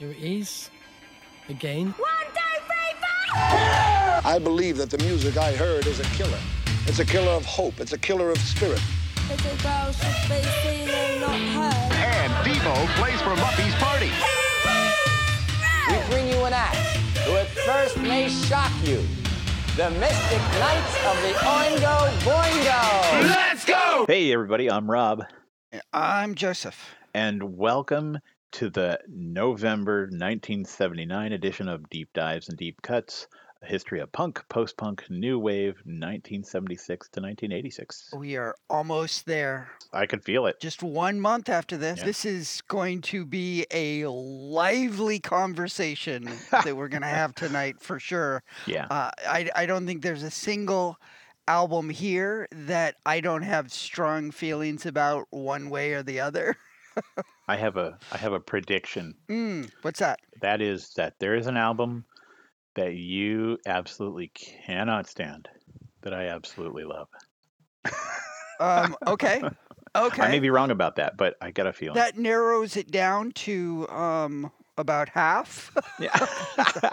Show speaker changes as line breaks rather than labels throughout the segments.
Here it is. Again.
One, two, three, four!
I believe that the music I heard is a killer. It's a killer of hope. It's a killer of spirit.
Little girls should be seen and not heard.
And Devo plays for Muffy's party.
we bring you an act who at first may shock you. The Mystic Knights of the Oingo Boingo.
Let's go!
Hey, everybody, I'm Rob,
I'm Joseph.
and welcome to the November 1979 edition of Deep Dives and Deep Cuts, a history of punk, post punk, new wave, 1976 to 1986.
We are almost there.
I can feel it.
Just one month after this.
Yeah.
This is going to be a lively conversation that we're going to have tonight for sure.
Yeah.
Uh, I, I don't think there's a single album here that I don't have strong feelings about one way or the other.
I have a I have a prediction.
Mm, what's that?
That is that there is an album that you absolutely cannot stand that I absolutely love.
Um, okay. Okay.
I may be wrong about that, but I got a feeling.
that narrows it down to um, about half.
yeah.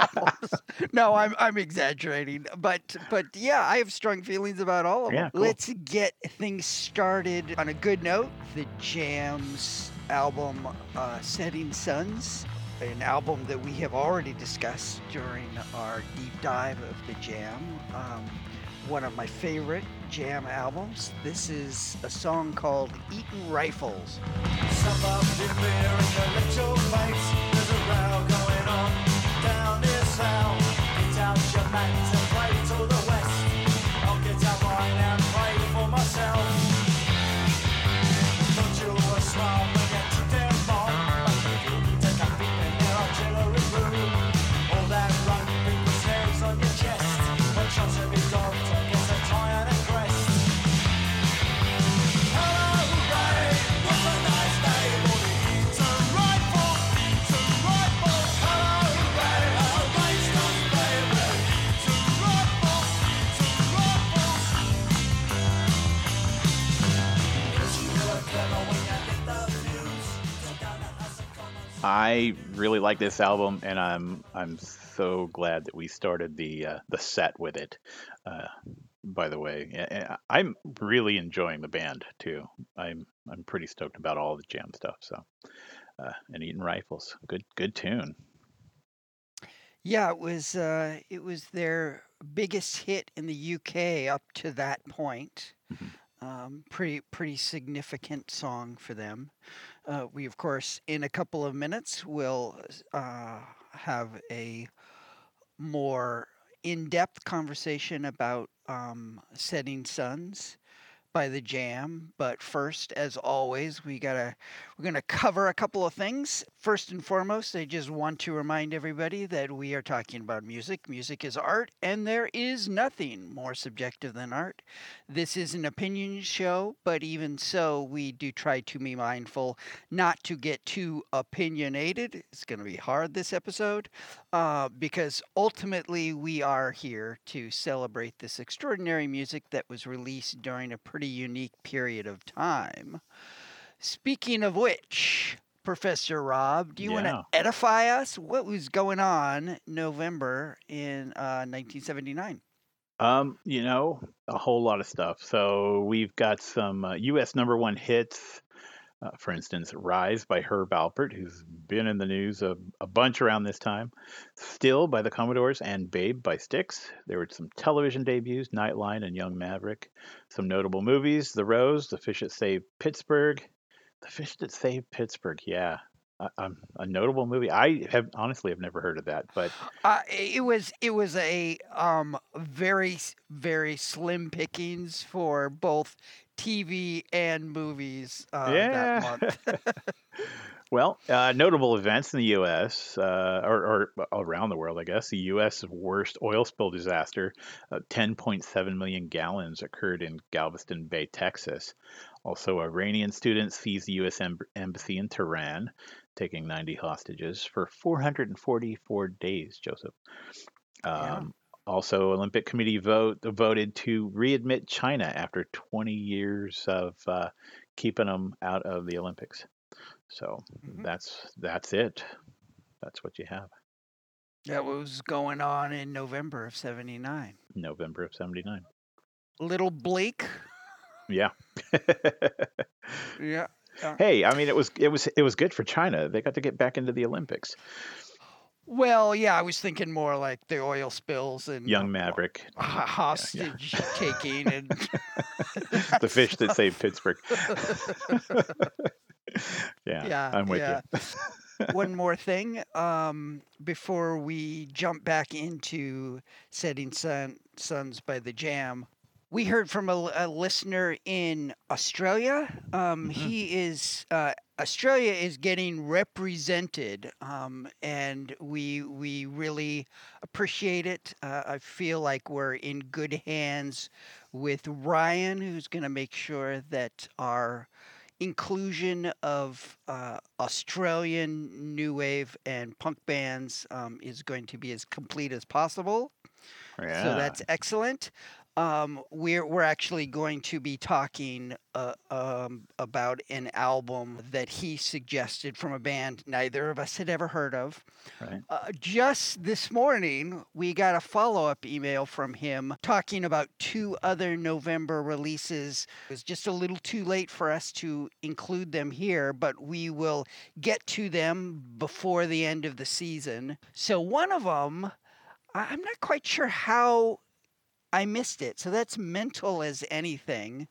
no, I'm I'm exaggerating, but but yeah, I have strong feelings about all of
Yeah,
them.
cool.
Let's get things started on a good note. The Jams album, uh, "Setting Sons," an album that we have already discussed during our deep dive of the Jam. Um, one of my favorite Jam albums. This is a song called
"Eton Rifles."
I really like this album, and I'm I'm so glad that we started the uh, the set with it. Uh, by the way, I'm really enjoying the band too. I'm I'm pretty stoked about all the jam stuff. So, uh, and Eton Rifles, good good tune.
Yeah, it was uh, it was their biggest hit in the UK up to that point. Um, pretty pretty significant song for them. Uh, we of course in a couple of minutes will uh, have a more in-depth conversation about um, setting sons by the jam but first as always we gotta we're gonna cover a couple of things. First and foremost i just want to remind everybody that we are talking about music. Music is art and there is nothing more subjective than art. This is an opinion show but even so we do try to be mindful not to get too opinionated. It's going to be hard this episode uh, because ultimately we are here to celebrate this extraordinary music that was released during a pretty unique period of time. Speaking of which, Professor Rob, do you want to edify us? What was going on November in uh, 1979?
Um, you know, a whole lot of stuff. So we've got some uh, U.S. number one hits. Uh, for instance, "Rise" by Herb Alpert, who's been in the news a, a bunch around this time. "Still" by the Commodores and "Babe" by Styx. There were some television debuts, "Nightline" and "Young Maverick." Some notable movies: "The Rose," "The Fish That Saved Pittsburgh," "The Fish That Saved Pittsburgh." Yeah, a, um, a notable movie. I have honestly have never heard of that, but
Uh, it was it was a um, very very slim pickings for both TV and movies uh, that month.
Well, uh, notable events in the U.S. Uh, or, or around the world, I guess. The U.S. worst oil spill disaster, uh, 10.7 million gallons, occurred in Galveston Bay, Texas. Also, Iranian students seized the U.S. Em- embassy in Tehran, taking 90 hostages for 444 days. Joseph.
Yeah.
Um, Also, Olympic Committee vote voted to readmit China after 20 years of uh, keeping them out of the Olympics. So
Mhm.
that's that's it. that's what you have.
That was going on in November of 79.
November of '79.
Little bleak.
Yeah.
Yeah.
hey, I mean, it was it was it was good for China. They got to get back into the Olympics.
Well, yeah, I was thinking more like the oil spills and
Young Maverick,
ho- hostage taking and
the fish that saved Pittsburgh. yeah,
Yeah,
I'm with
yeah.
you.
one more thing um, before we jump back into setting son sons by the jam we heard from a listener in australia um, he is uh, australia is getting represented um, and we we really appreciate it uh, i feel like we're in good hands with ryan who's going to make sure that our inclusion of uh, Australian new wave and punk bands um, is going to be as complete as possible.
Yeah.
So that's excellent. Um, we're we're actually going to be talking uh, um, about an album that he suggested from a band neither of us had ever heard of.
right.
Uh, just this morning, we got a follow up email from him talking about two other November releases. It was just a little too late for us to include them here, but we will get to them before the end of the season. So, one of them, I'm not quite sure how I missed it. So, that's Mental as Anything.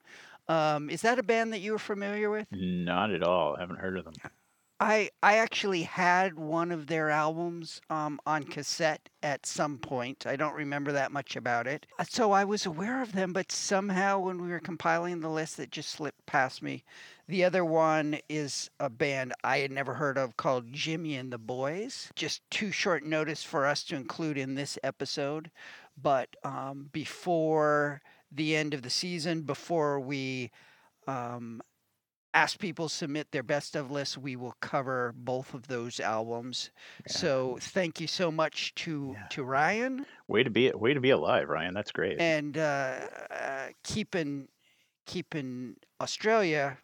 Um, is that a band that you were familiar with?
Not at all. I haven't heard of them.
I I actually had one of their albums um, on cassette at some point. I don't remember that much about it. Uh, So I was aware of them, but somehow when we were compiling the list, it just slipped past me. The other one is a band I had never heard of called Jimmy and the Boys. Just too short notice for us to include in this episode. But um, before the end of the season, before we um, ask people submit their best of lists, we will cover both of those albums. So thank you so much to to Ryan
Way to be way to be alive, Ryan. That's great.
and uh, uh, keeping keeping Australia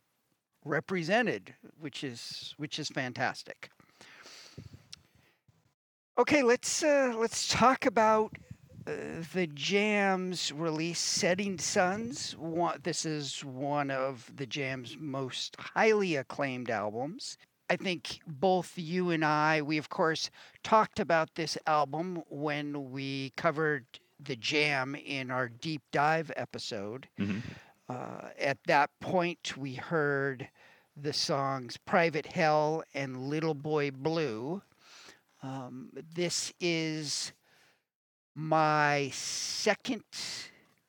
represented, which is which is fantastic. Okay, let's uh, let's talk about the Jam's release, Setting Sons. One, this is one of the Jam's most highly acclaimed albums. I think both you and I, we of course talked about this album when we covered the Jam in our deep dive episode.
Mhm.
Uh, at that point, we heard the songs Private Hell and Little Boy Blue. Um, this is my second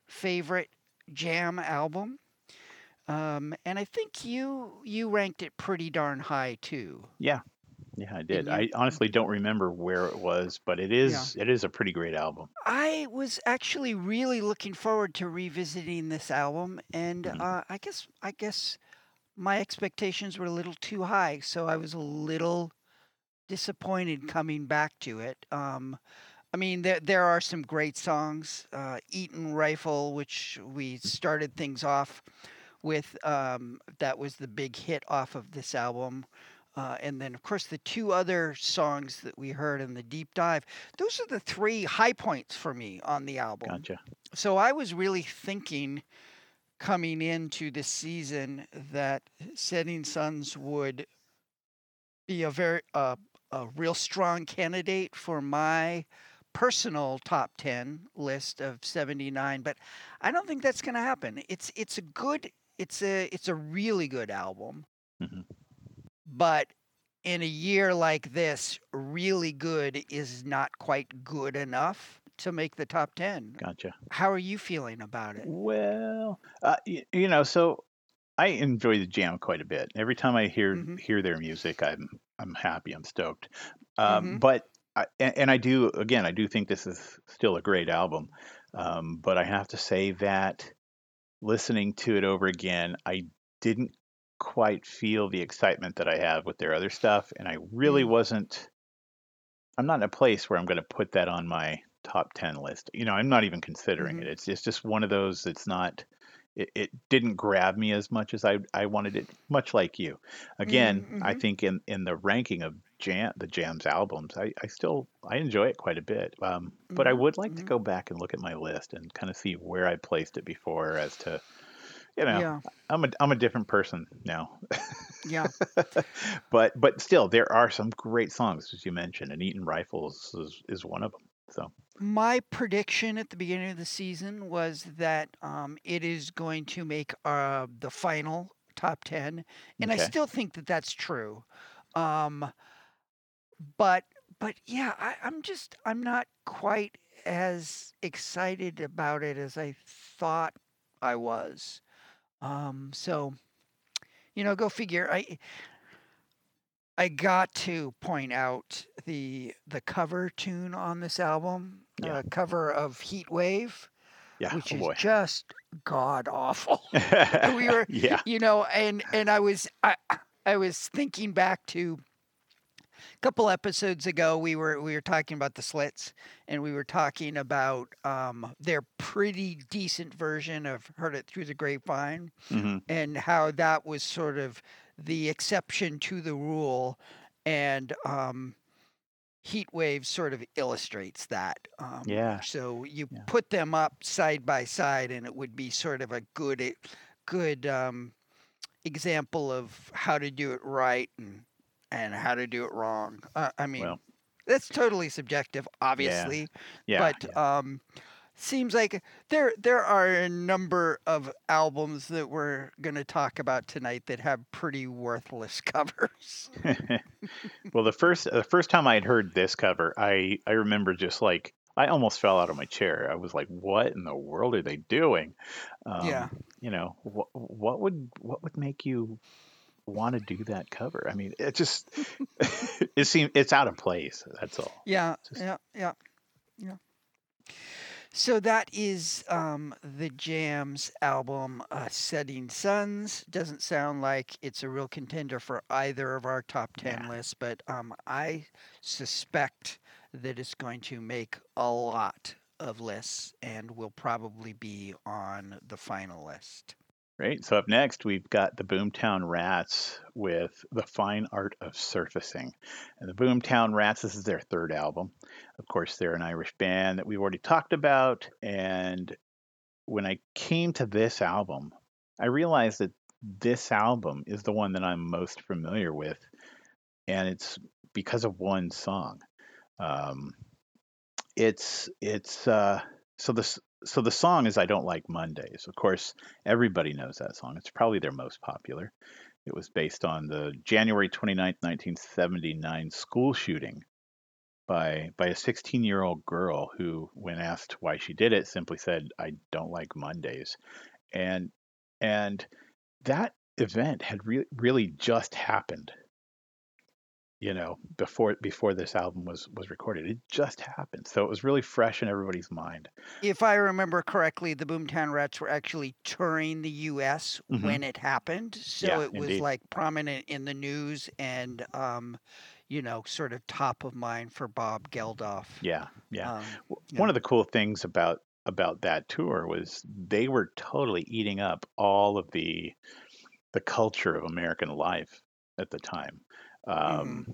favorite Jam album. Um, and I think you you ranked it pretty darn high too.
Yeah, yeah, I did.
you-
I honestly don't remember where it was, but it is it is a pretty great album.
I was actually really looking forward to revisiting this album, and
Mhm.
uh, I guess I guess my expectations were a little too high, so I was a little disappointed coming back to it. Um, I mean, there there are some great songs. Uh, Eton Rifle, which we started things off with, um, that was the big hit off of this album. Uh, and then, of course, the two other songs that we heard in the deep dive, those are the three high points for me on the album.
Gotcha.
So I was really thinking coming into this season that Setting Sons would be a very uh, a real strong candidate for my personal top 10 list of 79 but I don't think that's going to happen. It's it's a good it's a it's a really good album.
Mhm.
But in a year like this, really good is not quite good enough to make the top 10.
Gotcha.
How are you feeling about it?
Well, uh, y- you know, so I enjoy the Jam quite a bit. Every time I hear
Mhm.
hear their music, I'm I'm happy. I'm stoked. Um,
Mhm.
But I, and, and I do again, I do think this is still a great album. Um, but I have to say that listening to it over again, I didn't quite feel the excitement that I have with their other stuff, and I really
Mm.
wasn't. I'm not in a place where I'm going to put that on my top 10 list. You know, I'm not even considering
Mhm.
it. It's, it's just one of those that's not, it, it didn't grab me as much as I, I wanted it, much like you. Again, I
mhm.
think in, in the ranking of jam the jams albums, I, I still I enjoy it quite a bit. Um, but I
Mhm,
would like to
mhm.
go back and look at my list and kind of see where I placed it before, as to you know
Yeah,
I'm a I'm a different person now.
yeah.
but but still, there are some great songs as you mentioned, and Eton Rifles is, is one of them. So
My prediction at the beginning of the season was that um, it is going to make uh, the final top 10. And I still think that that's true. Um, but, but yeah, I, I'm just, I'm not quite as excited about it as I thought I was. Um, so, you know, go figure. I, I got to point out the the cover tune on this album,
Yeah.
uh, cover of Heat Wave,
yeah,
which
oh
is
boy.
just god awful. we were,
yeah,
you know, and and I was I I was thinking back to a couple episodes ago. We were we were talking about the Slits, and we were talking about um, their pretty decent version of "Heard It Through the Grapevine."
hmm
and how that was sort of the exception to the rule and um heat wave sort of illustrates that um,
Yeah.
so you
Yeah.
put them up side by side and it would be sort of a good good um example of how to do it right and and how to do it wrong uh, i mean
Well,
that's totally subjective obviously
yeah,
but
yeah.
um seems like there there are a number of albums that we're going to talk about tonight that have pretty worthless covers.
well, the first the first time I had heard this cover, I I remember just like I almost fell out of my chair. I was like, "What in the world are they doing?" Um,
Yeah.
You know, what what would what would make you want to do that cover? I mean, it just it seems it's out of place. That's all.
Yeah,
Just-
yeah, yeah, yeah. So that is um, the Jams album, uh, "Setting Sons." Doesn't sound like it's a real contender for either of our top ten
Yeah.
lists, but um, I suspect that it's going to make a lot of lists and will probably be on the final list.
Right. So up next, we've got the Boomtown Rats with the Fine Art of Surfacing. And the Boomtown Rats, this is their third album. Of course, they're an Irish band that we've already talked about. And when I came to this album, I realized that this album is the one that I'm most familiar with. And it's because of one song. Um, it's, it's, uh, so this, so the song is I Don't Like Mondays. Of course, everybody knows that song. It's probably their most popular. It was based on the January 29th, 1979 school shooting by by a 16-year-old girl who when asked why she did it simply said I don't like Mondays. And and that event had re- really just happened. You know, before before this album was was recorded. It just happened. So it was really fresh in everybody's mind.
If I remember correctly, the Boomtown Rats were actually touring the U.S.
Mhm.
when it happened, so
Yeah,
it was
indeed.
like prominent in the news and, um, you know, sort of top of mind for Bob Geldof.
Yeah, yeah.
Um,
W-
yeah.
One of the cool things about about that tour was they were totally eating up all of the the culture of American life at the time. Um,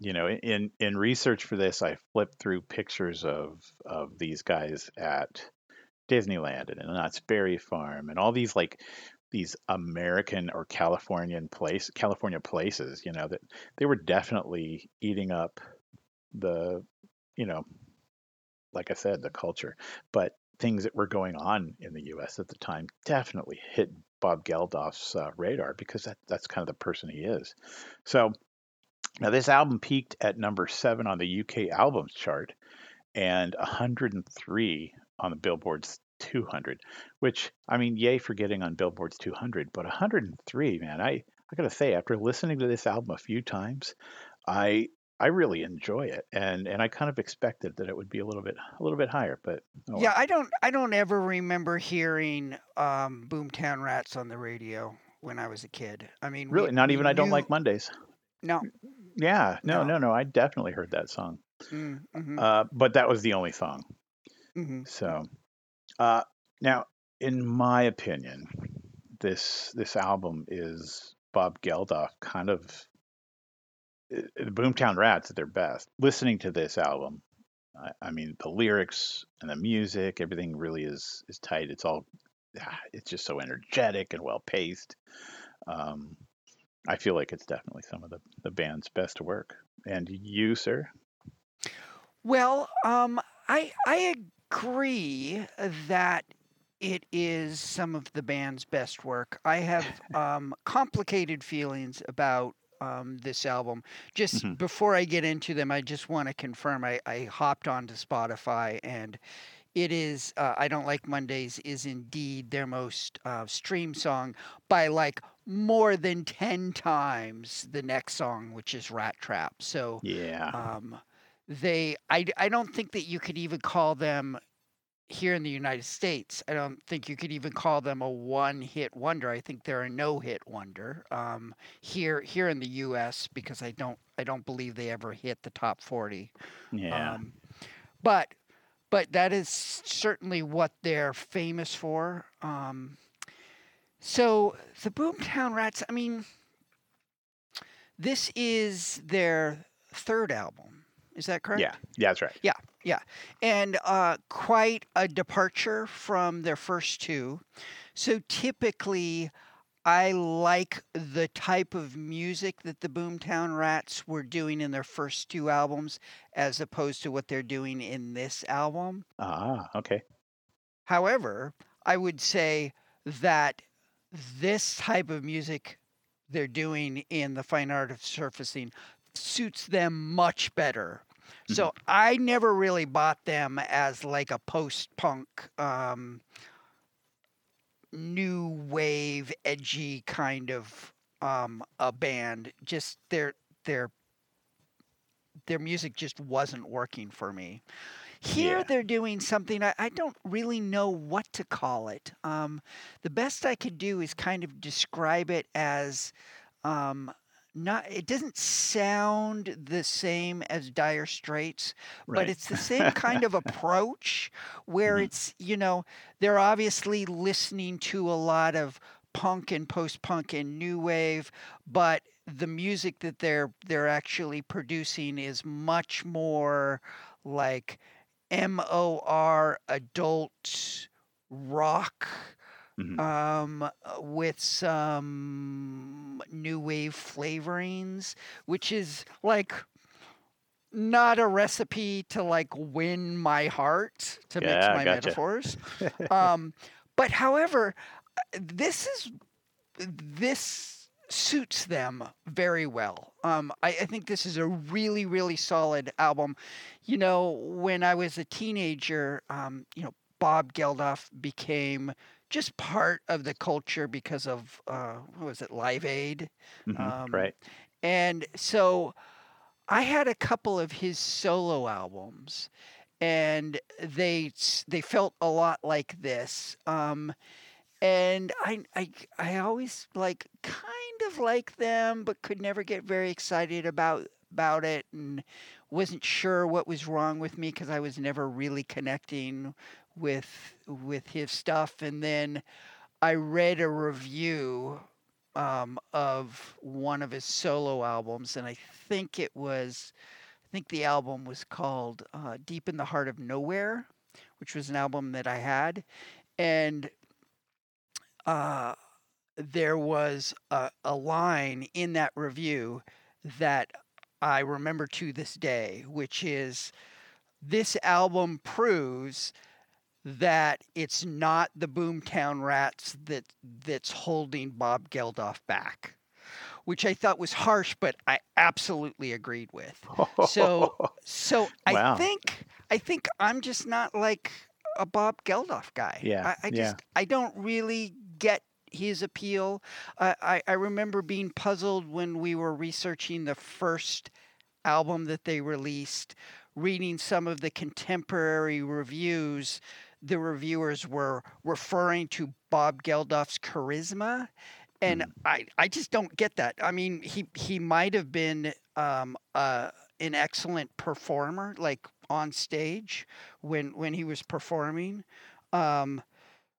You know, in in research for this, I flipped through pictures of of these guys at Disneyland and Knott's Berry Farm and all these like these American or Californian place California places. You know that they were definitely eating up the you know like I said, the culture, but things that were going on in the U.S. at the time definitely hit Bob Geldof's uh, radar because that, that's kind of the person he is. So now this album peaked at number seven on the UK albums chart and 103 on the Billboard's 200, which I mean, yay for getting on Billboard's 200, but 103, man, I I gotta say, after listening to this album a few times, I I really enjoy it, and and I kind of expected that it would be a little bit a little bit higher, but oh.
Yeah, I don't I don't ever remember hearing um, Boomtown Rats on the radio when I was a kid. I mean, we-
really, not
we
even I don't like Mondays.
No.
Yeah, no,
No.
no, no, I definitely heard that song,
Mm, mhm,
uh, but that was the only song.
mhm.
So, uh, now, in my opinion, this this album is Bob Geldof kind of uh, the Boomtown Rats at their best. Listening to this album, I, I mean, the lyrics and the music, everything really is is tight. It's all, ah, it's just so energetic and well paced. Um, I feel like it's definitely some of the the band's best work. And you, sir?
Well, um, I I agree that it is some of the band's best work. I have um, complicated feelings about um, this album. Just
Mhm.
before I get into them, I just want to confirm I, I hopped onto Spotify and it is uh, I Don't Like Mondays is indeed their most uh, streamed song by like more than 10 times the next song, which is Rat Trap. So
Yeah.
um, they I don't think that you could even call them here in the United States. I don't think you could even call them a one hit wonder. I think they're a no hit wonder um, here here in the U.S. because I don't I don't believe they ever hit the top forty.
yeah.
Um, but but that is certainly what they're famous for. Um, so the Boomtown Rats. I mean, this is their third album. Is that correct?
yeah. Yeah. That's right.
Yeah, yeah. And uh, quite a departure from their first two. So typically, I like the type of music that the Boomtown Rats were doing in their first two albums as opposed to what they're doing in this album.
Ah. Okay.
However, I would say that this type of music they're doing in the fine art of surfacing suits them much better. So I never really bought them as like a post punk um, new wave edgy kind of um, a band. Just their their their music just wasn't working for me. Here
Yeah.
they're doing something I, I don't really know what to call it. Um, the best I could do is kind of describe it as um, not. It doesn't sound the same as Dire Straits, but it's the same kind of approach where
Mhm.
it's you know they're obviously listening to a lot of punk and post punk and new wave, but the music that they're they're actually producing is much more like MOR adult rock
Mhm.
um, uh, with some new wave flavorings, which is like not a recipe to like win my heart to mix my
gotcha.
metaphors. um, but however, uh, this is this suits them very well. Um, I, I think this is a really, really solid album. You know, when I was a teenager, um, you know, Bob Geldof became just part of the culture because of uh, what was it, Live Aid,
Mhm,
um,
right.
and so I had a couple of his solo albums, and they they felt a lot like this. Um, and I, I I always like kind of like them, but could never get very excited about about it, and wasn't sure what was wrong with me because I was never really connecting with with his stuff. And then I read a review um, of one of his solo albums, and I think it was, I think the album was called uh, "Deep in the Heart of Nowhere," which was an album that I had, and uh, there was a, a line in that review that I remember to this day, which is, "This album proves." That it's not the Boomtown Rats that that's holding Bob Geldof back, which I thought was harsh, but I absolutely agreed with. So, so
Wow.
I think I think I'm just not like a Bob Geldof guy.
Yeah,
I, I
yeah.
just I don't really get his appeal. I, I I remember being puzzled when we were researching the first album that they released, reading some of the contemporary reviews, the reviewers were referring to Bob Geldof's charisma. And I, I just don't get that. I mean, he, he might have been um, uh, an excellent performer, like on stage when when he was performing. Um,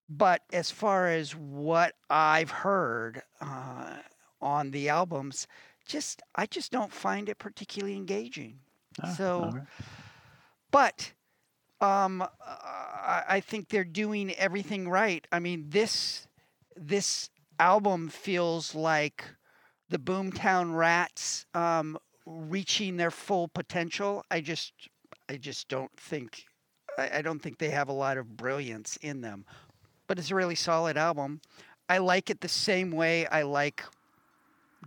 but as far as what I've heard uh, on the albums, just I just don't find it particularly engaging.
Ah,
so,
right.
but um, I, think they're doing everything right. I mean this this album feels like the Boomtown Rats um, reaching their full potential. I just I just don't think I, I don't think they have a lot of brilliance in them. But it's a really solid album. I like it the same way I like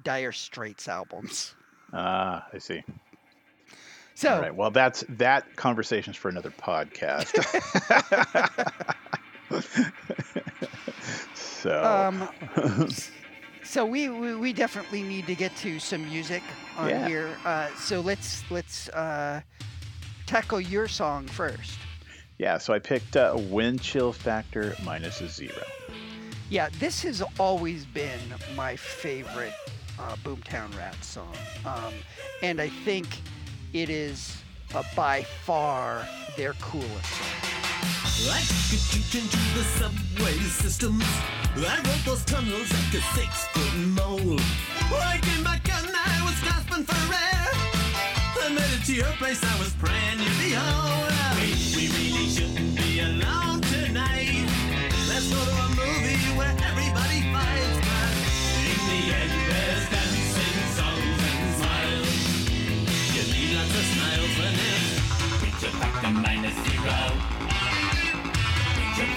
Dire Straits albums.
Ah, I see.
So
All right. Well, that's that conversation's for another podcast. so,
um, so we, we we definitely need to get to some music on
Yeah.
here. Uh, so let's let's uh, tackle your song first.
yeah. So I picked uh, wind chill factor minus a zero.
Yeah, this has always been my favorite uh, Boomtown Rats song, um, and I think it is uh, by far their coolest.
I could into the subway systems. I those tunnels like a six foot mole. I came back and I was gasping for air. I made it to your place, I was praying you'd be home. We, we really shouldn't be alone tonight. Let's go to a factor minus zero.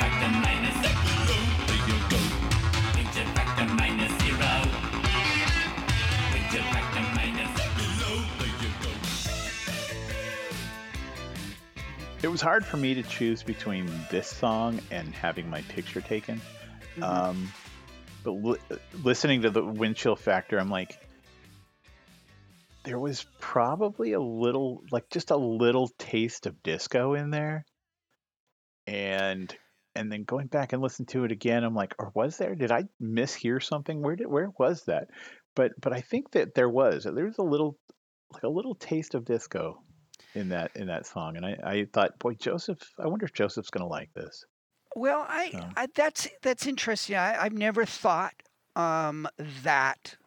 Factor minus zero. There you go. Factor minus zero. Factor minus zero. There you go.
It was hard for me to choose between this song and having my picture taken. Um, but li- listening to the wind chill factor, I'm like, there was probably a little, like just a little taste of disco in there. And and then going back and listen to it again, I'm like, or was there? Did I mishear something? Where did where was that? But but I think that there was. There was a little like a little taste of disco in that in that song, and I, I thought, boy, Joseph, I wonder if Joseph's gonna like this.
Well, I, I that's that's interesting. I, I've never thought um, that.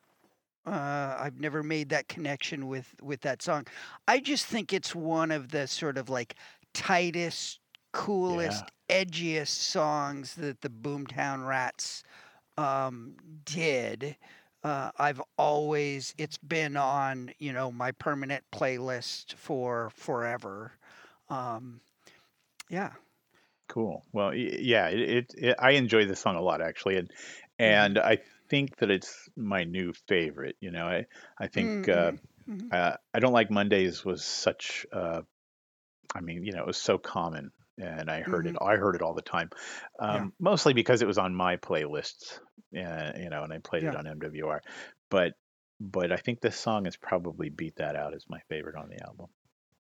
Uh, I've never made that connection with with that song. I just think it's one of the sort of like tightest, coolest, edgiest songs that the Boomtown Rats um, did. Uh, I've always it's been on you know my permanent playlist for forever. Um, yeah.
Cool. Well, yeah, it, it, it I enjoy this song a lot actually, and and I think that it's my new favorite. You know, I I think uh,
Mhm.
uh, I don't like Mondays was such. Uh, I mean, you know, it was so common, and I heard it. I heard it all the time, um,
Yeah.
mostly because it was on my playlists. Uh, you know, and I played it on MWR, but but I think this song has probably beat that out as my favorite on the album.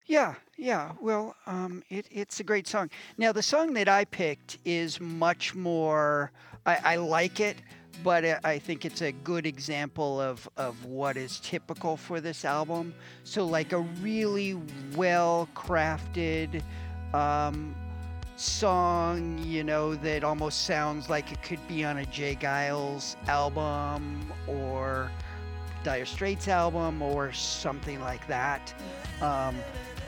Yeah, yeah. Well, um, it, it's a great song. Now, the song that I picked is much more. I, I like it, but I- think it's a good example of of what is typical for this album. So, like a really well crafted um, song, you know, that almost sounds like it could be on a J. Geils album or Dire Straits album or something like that. Um,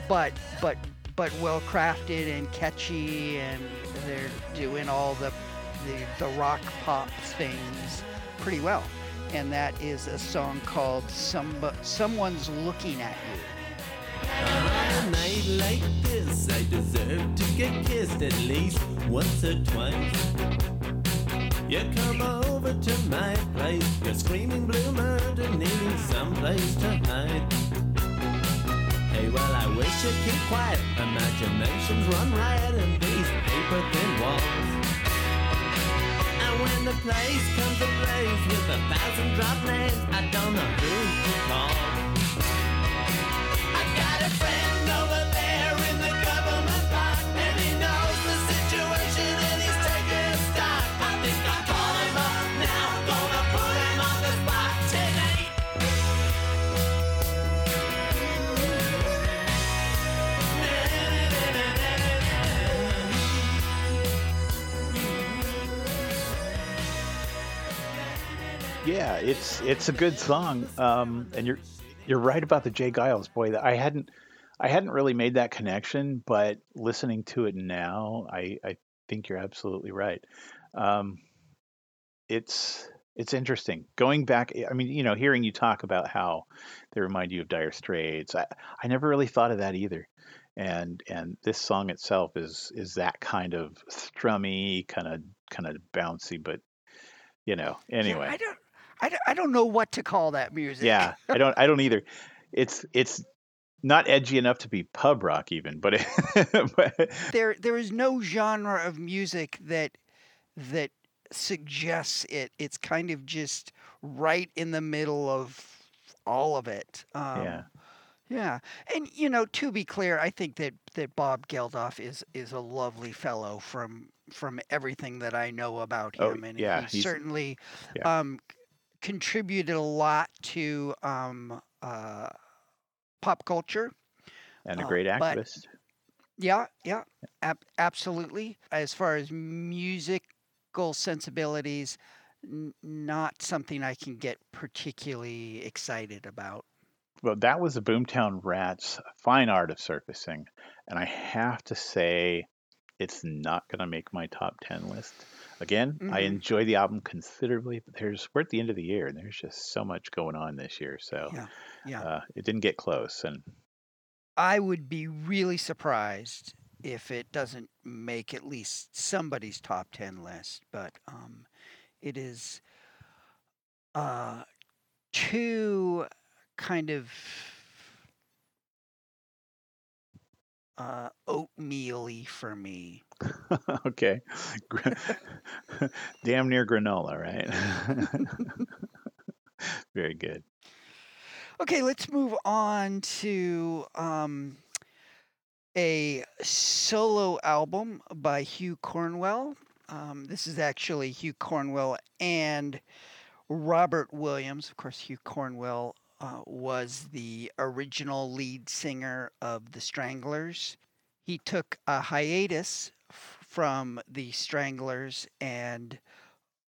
but but but well crafted and catchy, and they're doing all the the, the rock pop things pretty well. And that is a song called Some, Someone's Looking at You.
On a night like this, I deserve to get kissed at least once or twice. You come over to my place, you're screaming blue murder, needing someplace to hide. Hey, well, I wish you'd keep quiet. Imaginations run riot in these paper thin walls. And the place comes ablaze with a thousand drop names, I don't know who to call. I got a friend
Yeah, it's it's a good song, um, and you're you're right about the J. Geils. Boy, I hadn't I hadn't really made that connection, but listening to it now, I I think you're absolutely right. Um, it's it's interesting going back. I mean, you know, hearing you talk about how they remind you of Dire Straits. I I never really thought of that either. And and this song itself is is that kind of strummy, kind of kind of bouncy, but you know,
Yeah,
anyway.
I don't, I don't, I don't know what to call that music.
Yeah, I don't I don't either. It's it's not edgy enough to be pub rock even, but, it, but
there there is no genre of music that that suggests it. It's kind of just right in the middle of all of it. Um,
yeah.
Yeah, and you know, to be clear, I think that that Bob Geldof is is a lovely fellow from from everything that I know about
Oh,
him, and
yeah,
he certainly
yeah.
um, contributed a lot to um, uh, pop culture.
And a
uh,
great
but-
activist.
Yeah, yeah, ab- absolutely. As far as musical sensibilities, n- not something I can get particularly excited about.
Well, that was the Boomtown Rats fine art of surfacing, and I have to say, it's not going to make my top ten list. Again, I
Mhm.
enjoy the album considerably, but there's we're at the end of the year, and there's just so much going on this year, so
Yeah, yeah.
uh, it didn't get close. And
I would be really surprised if it doesn't make at least somebody's top 10 list, but um, it is uh, too kind of uh, oatmeal-y for me.
okay, damn near granola, right? Very good.
Okay, let's move on to um, a solo album by Hugh Cornwell. Um, this is actually Hugh Cornwell and Robert Williams. Of course, Hugh Cornwell uh, was the original lead singer of the Stranglers. He took a hiatus f- from the Stranglers and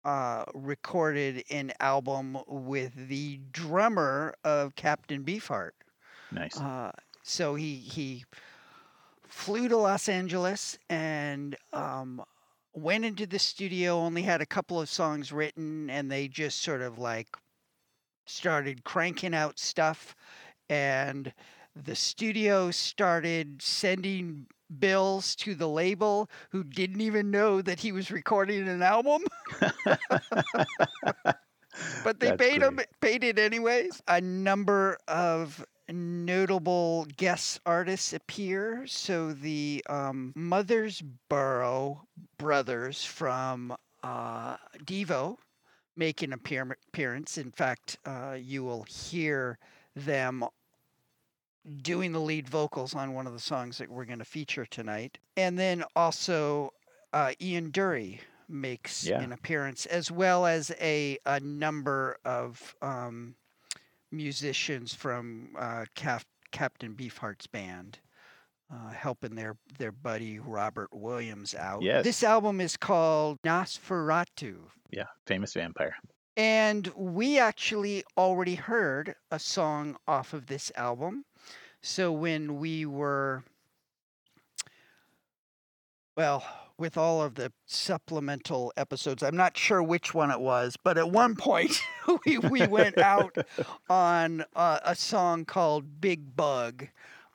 uh, recorded an album with the drummer of Captain Beefheart.
Nice.
Uh, so he he flew to Los Angeles and um, went into the studio. Only had a couple of songs written, and they just sort of like started cranking out stuff. And the studio started sending bills to the label who didn't even know that he was recording an album but they
That's
paid him paid it anyways. A number of notable guest artists appear. So the um, Mothersbaugh brothers from uh, Devo make an appear- appearance. In fact, uh, you will hear them doing the lead vocals on one of the songs that we're going to feature tonight. And then also uh, Ian Dury makes
Yeah.
an appearance, as well as a, a number of um, musicians from uh, Cap- Captain Beefheart's band. Uh, helping their, their buddy Robert Williams out.
Yes.
This album is called Nosferatu.
Yeah, famous vampire.
And we actually already heard a song off of this album. So when we were, well, with all of the supplemental episodes, I'm not sure which one it was, but at one point we, we went out on uh, a song called Big Bug.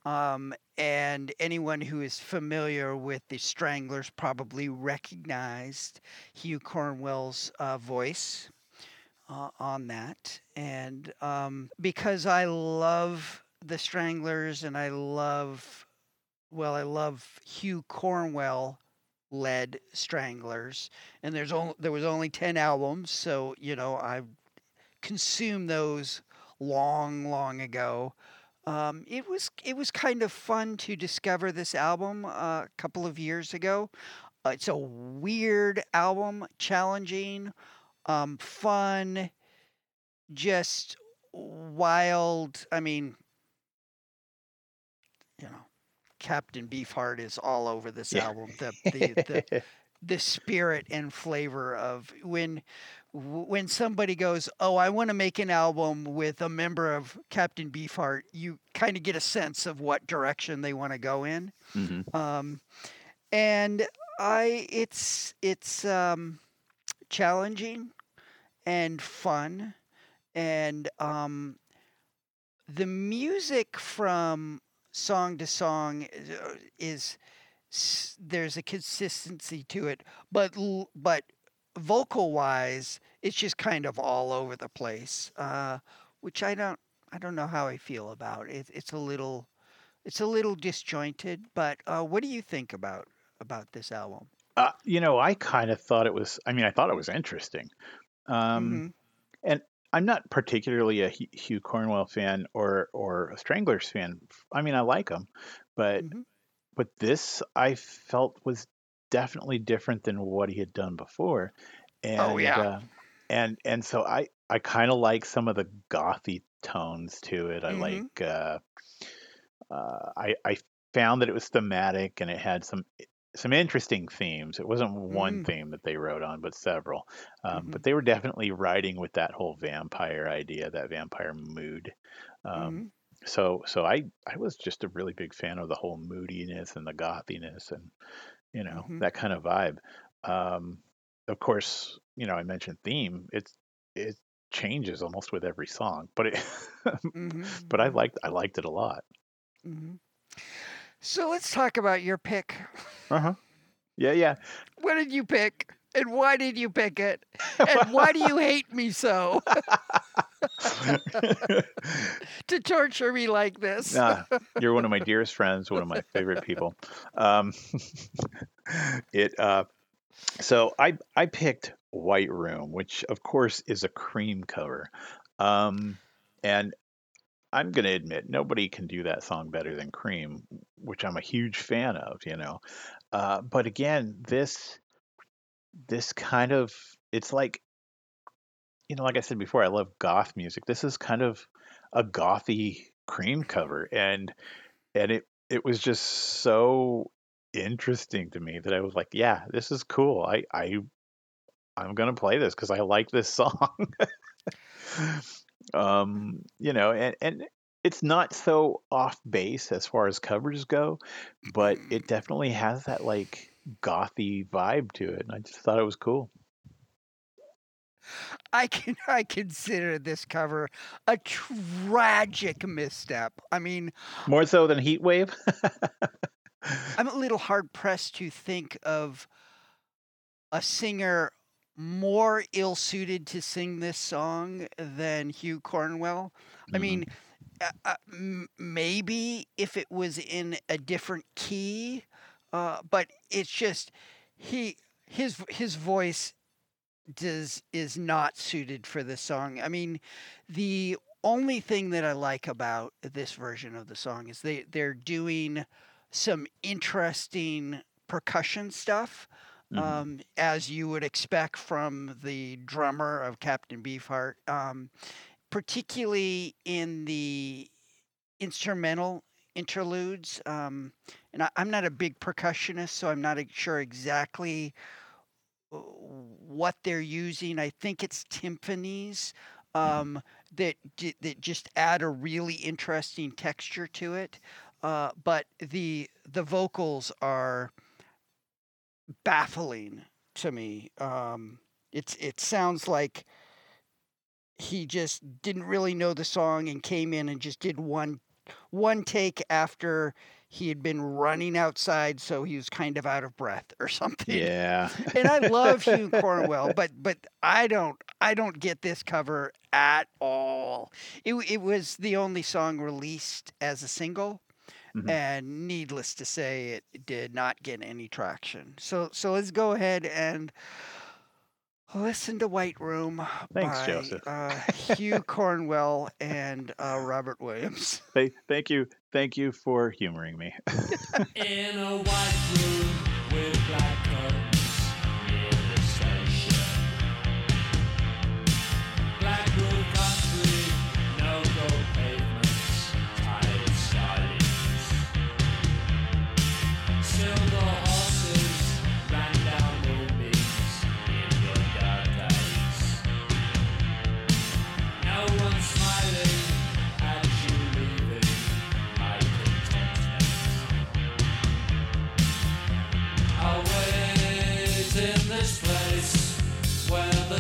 Um, and anyone who is familiar with the Stranglers probably recognized Hugh Cornwell's uh, voice uh, on that. And um, because I love the Stranglers and I love, well, I love Hugh Cornwell led Stranglers, and there's only there was only ten albums, so you know I consumed those long, long ago. Um, it was it was kind of fun to discover this album uh, a couple of years ago. Uh, it's a weird album, challenging, um, fun, just wild. I mean, you know, Captain Beefheart is all over this
Yeah.
album. The, the, the the spirit and flavor of when when somebody goes, "Oh, I want to make an album with a member of Captain Beefheart," you kind of get a sense of what direction they want to go in.
Mhm.
Um, and I, it's it's um, challenging and fun, and um, the music from song to song uh, is there's a consistency to it, but but vocal wise, it's just kind of all over the place, uh, which I don't I don't know how I feel about it. It's a little it's a little disjointed, but uh, what do you think about about this album?
Uh, you know, I kind of thought it was. I mean, I thought it was interesting. Um,
Mhm.
And I'm not particularly a Hugh Cornwell fan or or a Stranglers fan. I mean, I like them, but
Mhm.
but this I felt was definitely different than what he had done before. And,
Oh, yeah.
uh, and and so I I kind of like some of the gothy tones to it. I
Mhm.
like. Uh, uh, I I found that it was thematic and it had some some interesting themes. It wasn't one
Mm.
theme that they wrote on, but several. Um,
Mhm.
But they were definitely writing with that whole vampire idea, that vampire mood. Um,
Mhm.
So so I I was just a really big fan of the whole moodiness and the gothiness and you know
Mhm.
that kind of vibe. Um, of course, you know I mentioned theme. It's it changes almost with every song, but it
Mhm.
but I liked I liked it a lot.
Mhm. So let's talk about your pick.
Uh huh. Yeah, yeah.
What did you pick? And why did you pick it? And why do you hate me so to torture me like this?
Ah, you're one of my dearest friends, one of my favorite people. Um, it uh, so I I picked White Room, which of course is a Cream cover, um, and I'm gonna admit nobody can do that song better than Cream, which I'm a huge fan of, you know. Uh, but again, this this kind of it's like you know, like I said before, I love goth music. This is kind of a gothy cream cover and and it it was just so interesting to me that I was like, yeah, this is cool. I I I'm going to play this cuz I like this song. um, you know, and and it's not so off base as far as covers go, but it definitely has that like gothy vibe to it. And I just thought it was cool.
I can I consider this cover a tragic misstep. I mean,
More so than Heat Wave.
I'm a little hard pressed to think of a singer more ill suited to sing this song than Hugh Cornwell. I
Mhm.
mean, uh, uh, m- maybe if it was in a different key, uh, but it's just he his his voice does is not suited for this song. I mean, the only thing that I like about this version of the song is they they're doing some interesting percussion stuff.
Mhm.
Um, as you would expect from the drummer of Captain Beefheart, um, particularly in the instrumental interludes. Um, and I, I'm not a big percussionist, so I'm not sure exactly uh, what they're using. I think it's timpanis um, that that just add a really interesting texture to it. Uh, but the the vocals are baffling to me. Um, it's it sounds like he just didn't really know the song and came in and just did one one take after he had been running outside, so he was kind of out of breath or something.
Yeah.
and I love Hugh Cornwell, but but I don't I don't get this cover at all. It it was the only song released as a single,
Mhm.
and needless to say, it did not get any traction. So so let's go ahead and listen to White Room
Thanks,
by
Joseph.
Uh, Hugh Cornwell and uh, Robert Williams.
Th- thank you. Thank you for humoring me.
In a white room with black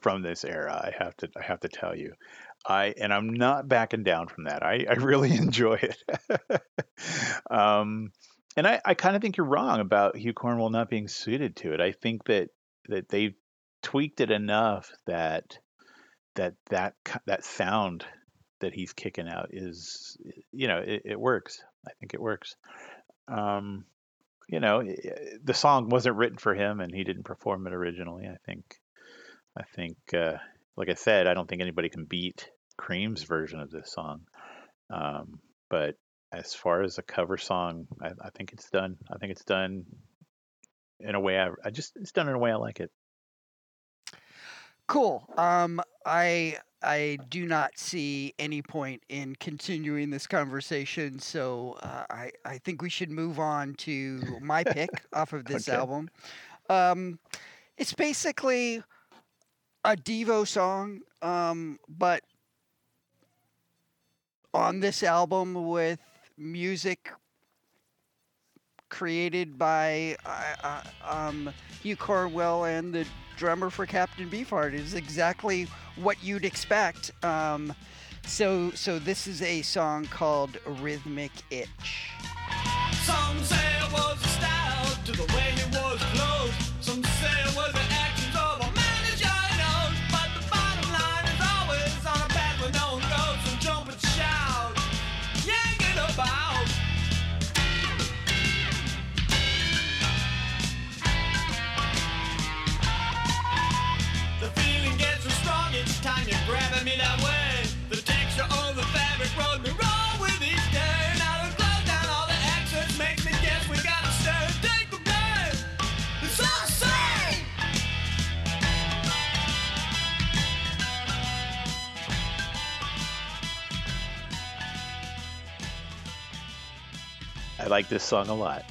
from this
era. I have to I have to tell you, I and I'm not backing down from that. I I really enjoy it. um, and I I kind of think you're wrong about Hugh Cornwell not being suited to it. I think that that they've tweaked it enough that that that that sound that he's kicking out is you know it, it works. I think it works. Um, you know, i- i- the song wasn't written for him, and he didn't perform it originally. I think, I think, uh, like I said, I don't think anybody can beat Cream's version of this song. Um, but as far as a cover song, I, I think it's done. I think it's done in a way I, I just it's done in a way I like it.
Cool. Um, I I do not see any point in continuing this conversation, so uh, I I think we should move on to my pick off of this
Okay.
album. Um, it's basically a Devo song, um, but on this album with music created by uh, uh, um, Hugh Cornwell and the drummer for Captain Beefheart is exactly what you'd expect. Um, so, so this is a song called "Rhythmic Itch."
Like this song a lot.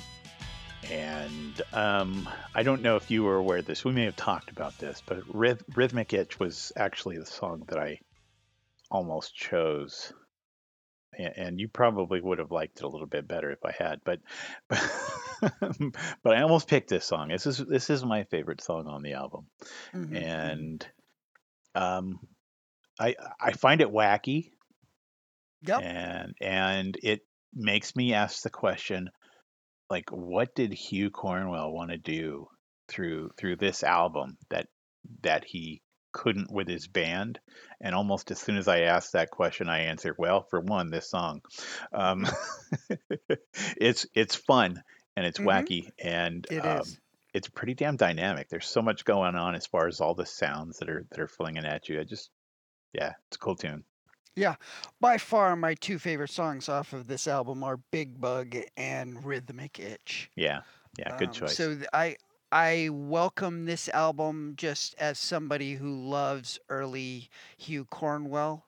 And um, I don't know if you were aware of this. We may have talked about this, but Rhythmic Itch was actually the song that I almost chose. A- And you probably would have liked it a little bit better if I had, but but I almost picked this song. This is this is my favorite song on the album,
Mhm.
and um, I I find it wacky
Yep.
and and it makes me ask the question like what did Hugh Cornwell want to do through through this album that that he couldn't with his band? And almost as soon as I asked that question I answered well for one this song. Um, it's it's fun and it's
Mhm.
wacky and
It
um, it's pretty damn dynamic. There's so much going on as far as all the sounds that are that are flinging at you. I just yeah it's a cool tune Yeah,
by far, my two favorite songs off of this album are "Big Bug" and "Rhythmic Itch."
yeah yeah good
Um,
choice
So th- I I welcome this album just as somebody who loves early Hugh Cornwell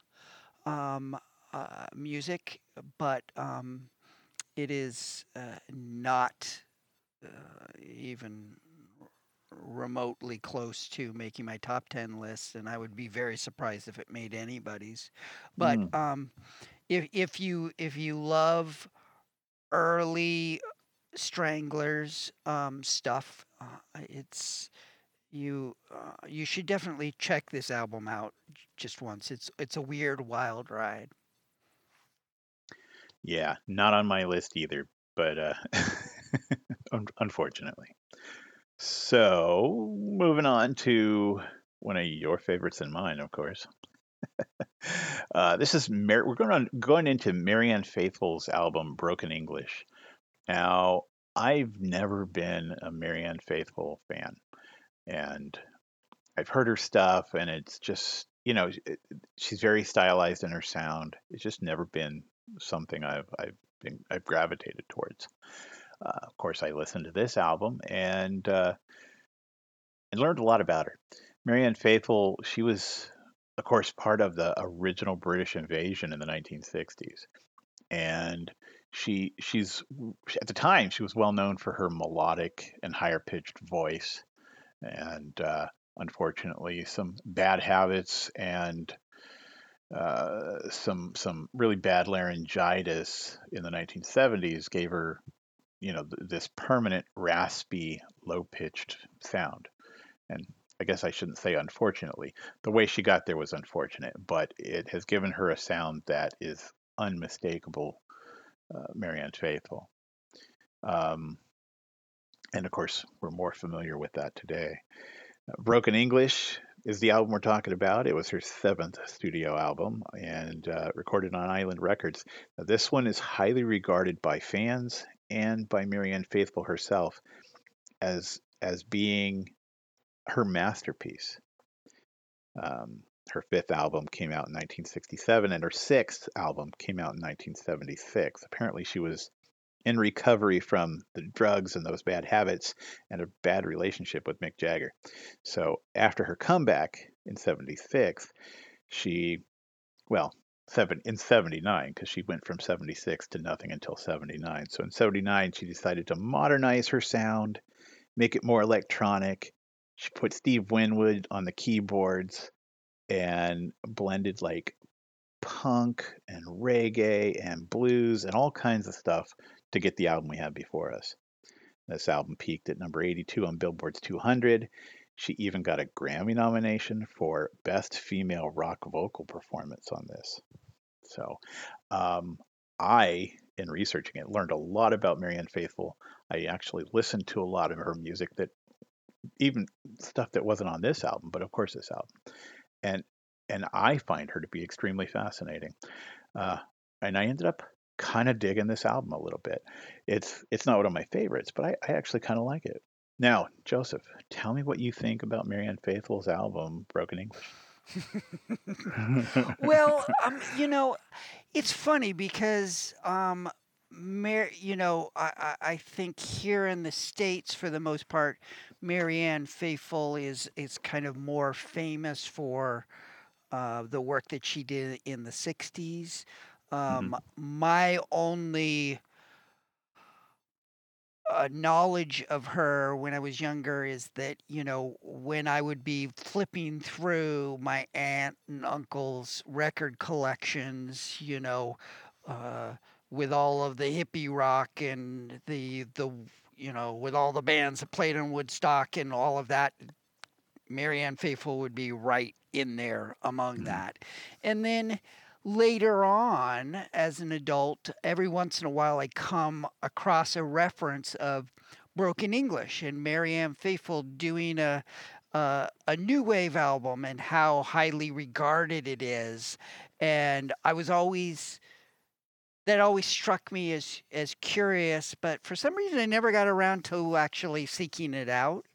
um, uh, music, but um, it is uh, not uh, even remotely close to making my top 10 list and I would be very surprised if it made anybody's but
Mm.
um if if you if you love early stranglers um stuff uh, it's you uh, you should definitely check this album out just once it's it's a weird wild ride
Yeah, not on my list either, but uh, unfortunately. So, moving on to one of your favorites and mine, of course. uh, this is Mar- we're going on going into Marianne Faithfull's album Broken English. Now, I've never been a Marianne Faithfull fan, and I've heard her stuff, and it's just you know it, she's very stylized in her sound. It's just never been something I've I've been I've gravitated towards. Uh, of course, I listened to this album and uh, and learned a lot about her. Marianne Faithfull, she was, of course, part of the original British invasion in the 1960s, and she she's at the time she was well known for her melodic and higher pitched voice, and uh, unfortunately some bad habits and uh, some some really bad laryngitis in the 1970s gave her you know th- this permanent raspy low pitched sound and I guess I shouldn't say unfortunately. The way she got there was unfortunate, but it has given her a sound that is unmistakable, uh, Marianne Faithfull. Um, and of course, we're more familiar with that today. Uh, Broken English is the album we're talking about. It was her seventh studio album and uh, recorded on Island Records. Now, this one is highly regarded by fans and by Marianne Faithfull herself as as being her masterpiece. Um, her fifth album came out in 1967, and her sixth album came out in 1976. Apparently, she was in recovery from the drugs and those bad habits and a bad relationship with Mick Jagger. So, after her comeback in 76, she, well, seven in 79 because she went from 76 to nothing until 79. So in 79 she decided to modernize her sound, make it more electronic. She put Steve Winwood on the keyboards and blended like punk and reggae and blues and all kinds of stuff to get the album we have before us. This album peaked at number 82 on Billboard's 200. She even got a Grammy nomination for Best Female Rock Vocal Performance on this. So, um, I, in researching it, learned a lot about Marianne Faithfull. I actually listened to a lot of her music that, even stuff that wasn't on this album, but of course this album, and and I find her to be extremely fascinating. Uh, and I ended up kind of digging this album a little bit. It's it's not one of my favorites, but I, I actually kind of like it. Now, Joseph, tell me what you think about Marianne Faithfull's album, Broken English.
well, um, you know, it's funny because, um, Mar- you know, I, I, I think here in the states, for the most part, Marianne Faithfull is is kind of more famous for uh, the work that she did in the '60s. Um, My only uh, knowledge of her when I was younger is that, you know, when I would be flipping through my aunt and uncle's record collections, you know, uh, with all of the hippie rock and the, the, you know, with all the bands that played in Woodstock and all of that, Marianne Faithfull would be right in there among that. And then later on, as an adult, every once in a while I come across a reference of Broken English and Marianne Faithfull doing a uh, a new wave album and how highly regarded it is. And I was always that always struck me as as curious, but for some reason I never got around to actually seeking it out.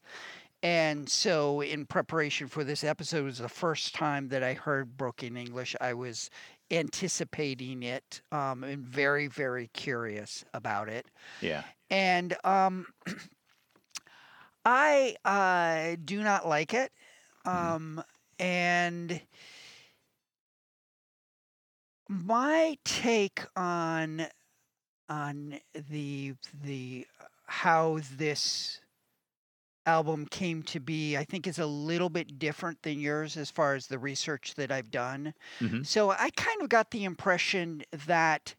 And so, in preparation for this episode, was the first time that I heard Broken English. I was anticipating it um, and very, very curious about it.
Yeah.
And um, I uh, do not like it. Um, and my take on on the the how this album came to be i think is a little bit different than yours as far as the research that i've done
Mhm.
so i kind of got the impression that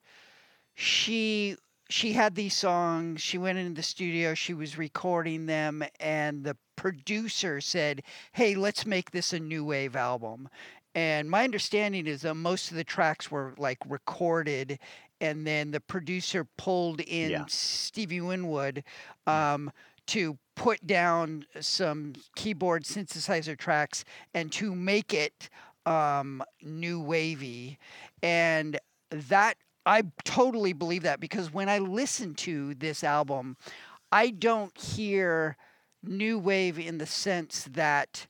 she she had these songs she went into the studio she was recording them and the producer said hey let's make this a new wave album and my understanding is that most of the tracks were like recorded and then the producer pulled in
Yeah.
stevie winwood um, to put down some keyboard synthesizer tracks and to make it um, new wavy and that I totally believe that because when I listen to this album, I don't hear new wave in the sense that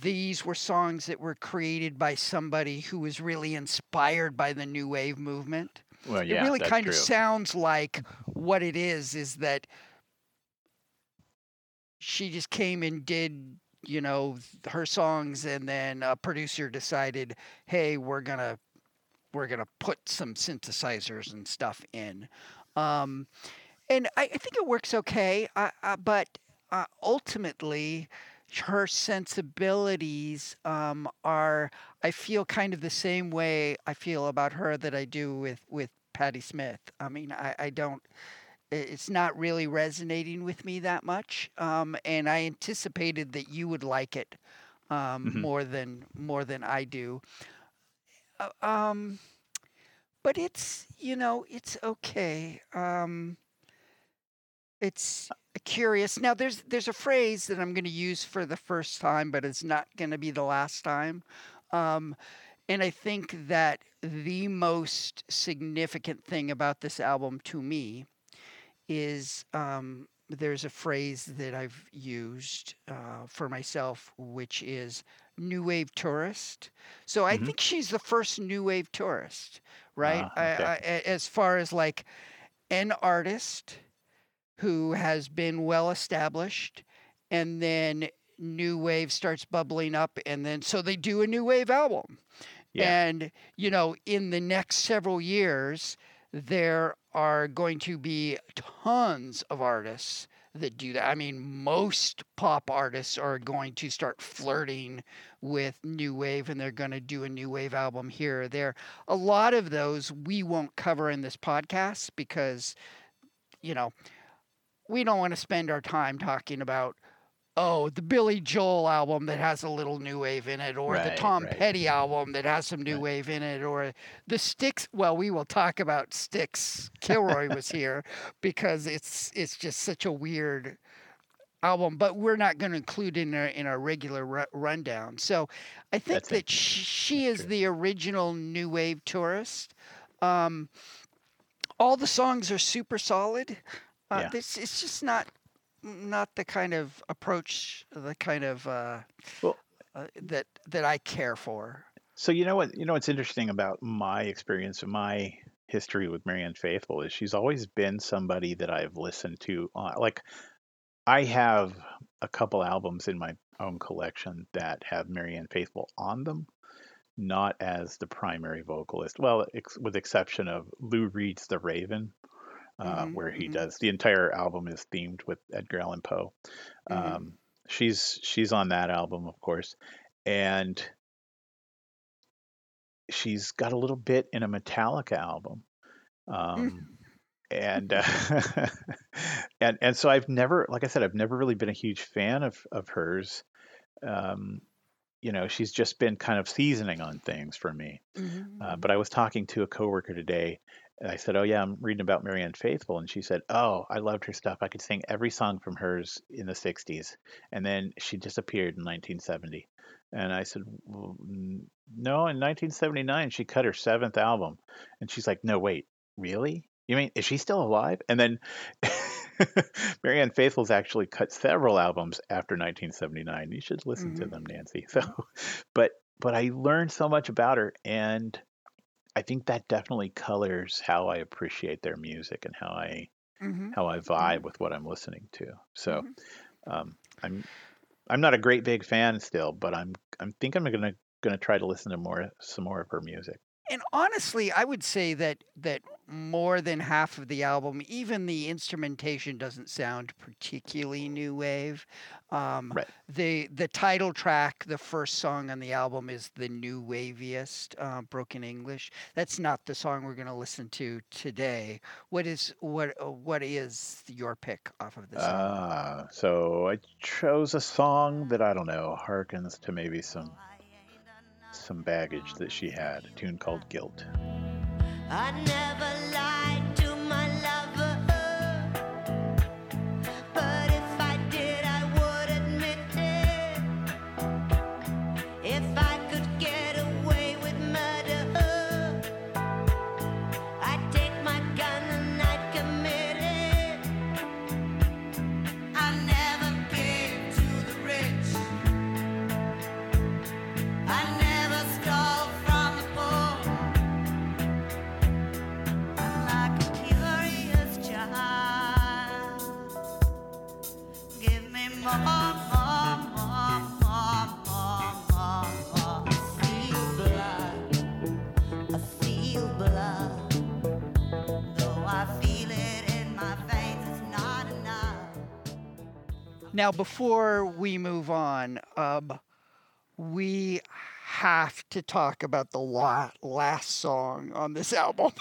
these were songs that were created by somebody who was really inspired by the new wave movement.
Well, yeah,
it really kind of sounds like what it is is that she just came and did you know her songs and then a producer decided hey we're gonna we're gonna put some synthesizers and stuff in um, and I, I think it works okay I, I, but uh, ultimately her sensibilities um, are i feel kind of the same way i feel about her that i do with with Patti Smith. I mean, I, I don't. It's not really resonating with me that much, um, and I anticipated that you would like it um,
Mhm.
more than more than I do. Uh, um, but it's you know it's okay. Um, it's curious. Now there's there's a phrase that I'm going to use for the first time, but it's not going to be the last time. Um, and I think that the most significant thing about this album to me is um, there's a phrase that I've used uh, for myself, which is new wave tourist. So I
Mhm.
think she's the first new wave tourist, right?
Ah,
I,
okay.
I, a- as far as like an artist who has been well established and then new wave starts bubbling up and then so they do a new wave album
Yeah.
and you know in the next several years there are going to be tons of artists that do that. I mean most pop artists are going to start flirting with new wave and they're going to do a new wave album here or there. A lot of those we won't cover in this podcast because you know we don't want to spend our time talking about oh the Billy Joel album that has a little new wave in it or the Tom
right.
Petty album that has some new
Right.
wave in it or the Styx well we will talk about Styx Kilroy was here because it's it's just such a weird album but we're not going to include in our in our regular ru- rundown so i think
That's
that sh- she is
true.
the original new wave tourist um all the songs are super solid uh,
Yeah.
this it's just not not the kind of approach the kind of uh,
Well-
uh that that i care for
So you know what you know what's interesting about my experience and my history with Marianne Faithfull is she's always been somebody that I've listened to. Uh, like I have a couple albums in my own collection that have Marianne Faithfull on them, not as the primary vocalist. Well, ex- with exception of Lou Reed's The Raven, uh,
Mhm,
where he
mhm.
does the entire album is themed with Edgar Allan Poe.
Mhm.
Um, she's she's on that album, of course, and she's got a little bit in a Metallica album. Um, and uh, and and so I've never, like I said, I've never really been a huge fan of of hers. Um, you know, she's just been kind of seasoning on things for me.
Mhm,
Uh, but I was talking to a coworker today, I said, "Oh yeah, I'm reading about Marianne Faithfull," and she said, "Oh, I loved her stuff. I could sing every song from hers in the '60s, and then she disappeared in 1970." And I said, well, "No, in 1979 she cut her seventh album," and she's like, "No, wait, really? You mean is she still alive?" And then Marianne Faithfull's actually cut several albums after 1979. You should listen to
Mhm.
them, Nancy. So, but but I learned so much about her, and I think that definitely colors how I appreciate their music and how I
mhm.
how I vibe with what I'm listening to. So
Mhm.
um, I'm I'm not a great big fan still, but I'm I'm think I'm gonna gonna try to listen to more some more of her music.
and honestly, I would say that that more than half of the album, even the instrumentation doesn't sound particularly new wave. Um,
Right.
The the title track, the first song on the album, is the new waviest, uh, Broken English. That's not the song we're going to listen to today. What is what uh, what is your pick off of this?
Ah, so I chose a song that I don't know harkens to maybe some some baggage that she had. A tune called Guilt.
I never
Now, before we move on, um, we have to talk about the la- last song on this album.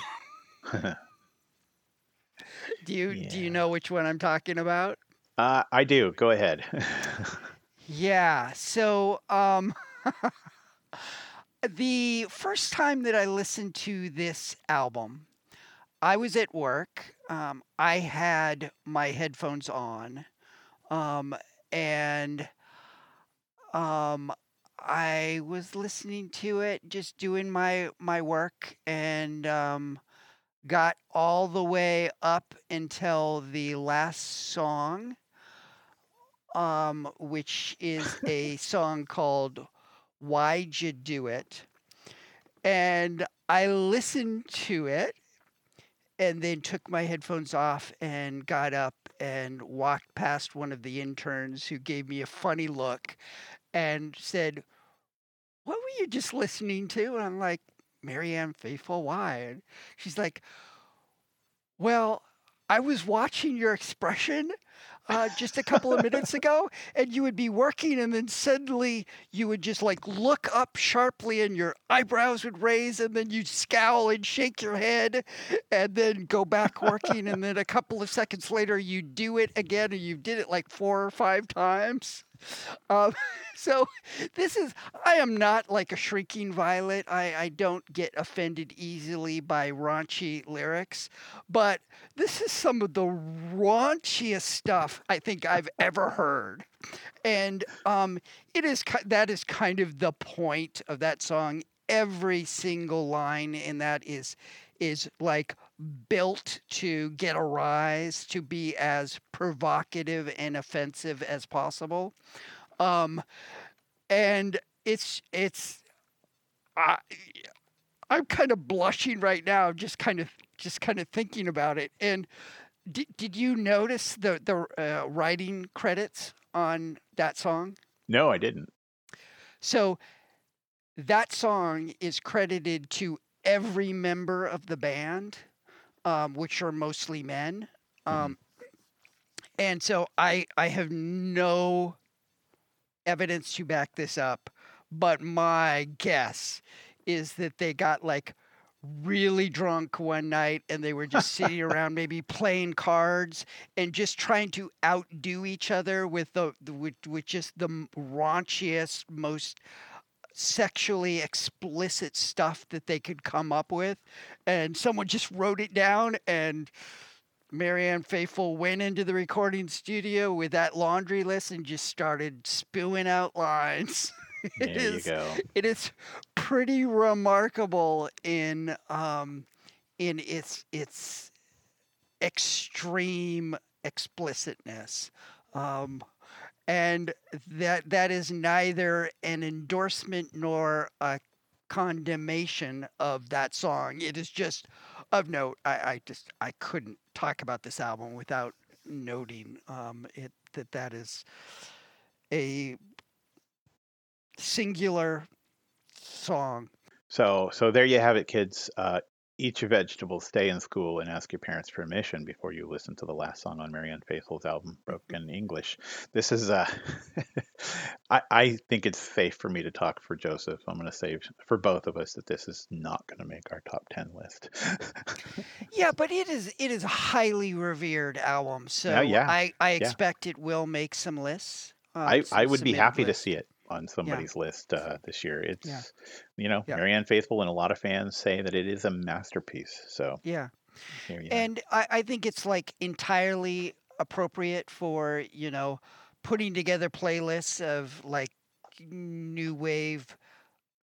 do you do you know which one I'm talking about?
Uh, I do. Go ahead.
Yeah. So, um, the first time that I listened to this album, I was at work. Um, I had my headphones on, um, and um, I was listening to it, just doing my my work, and um, got all the way up until the last song um, which is a song called Why'd You Do It? And I listened to it and then took my headphones off and got up and walked past one of the interns who gave me a funny look and said, What were you just listening to? And I'm like, Marianne Faithfull, why? And she's like, Well, I was watching your expression uh, just a couple of minutes ago, and you would be working, and then suddenly you would just like look up sharply, and your eyebrows would raise, and then you'd scowl and shake your head, and then go back working, and then a couple of seconds later you do it again, and you did it like four or five times. Um, so this is I am not like a shrieking violet. I, I don't get offended easily by raunchy lyrics, but this is some of the raunchiest stuff I think I've ever heard. And um, it is that is kind of the point of that song. Every single line in that is is like built to get a rise, to be as provocative and offensive as possible. Um, and it's it's I I'm kind of blushing right now, just kind of just kind of thinking about it. And did did you notice the the uh, writing credits on that song?
no, I didn't.
So that song is credited to every member of the band, um, which are mostly men. Um, and so I I have no evidence to back this up, but my guess is that they got like really drunk one night and they were just sitting around maybe playing cards and just trying to outdo each other with the, the with, with just the raunchiest most sexually explicit stuff that they could come up with and someone just wrote it down and Marianne Faithfull went into the recording studio with that laundry list and just started spewing out lines. It
There you
is-
go.
it is pretty remarkable in um, in its its extreme explicitness. Um, and that that is neither an endorsement nor a condemnation of that song. It is just of note. I, I just I couldn't talk about this album without noting um, it that that is a singular song.
So, so there you have it, kids. Uh, eat your vegetables, stay in school, and ask your parents' permission before you listen to the last song on Marianne Faithfull's album, Broken English. This is, uh, I, I think it's safe for me to talk for Joseph. I'm going to say for both of us that this is not going to make our top 10 list.
Yeah, but it is it is a highly revered album, so
yeah,
I, I
yeah.
expect it will make some lists.
I,
s-
I would be happy to see it on somebody's list uh, this year. It's,
Yeah.
you know,
Yeah.
Marianne Faithfull and a lot of fans say that it is a masterpiece. So
Yeah.
here you have it.
And I, I think it's like entirely appropriate for, you know, putting together playlists of like new wave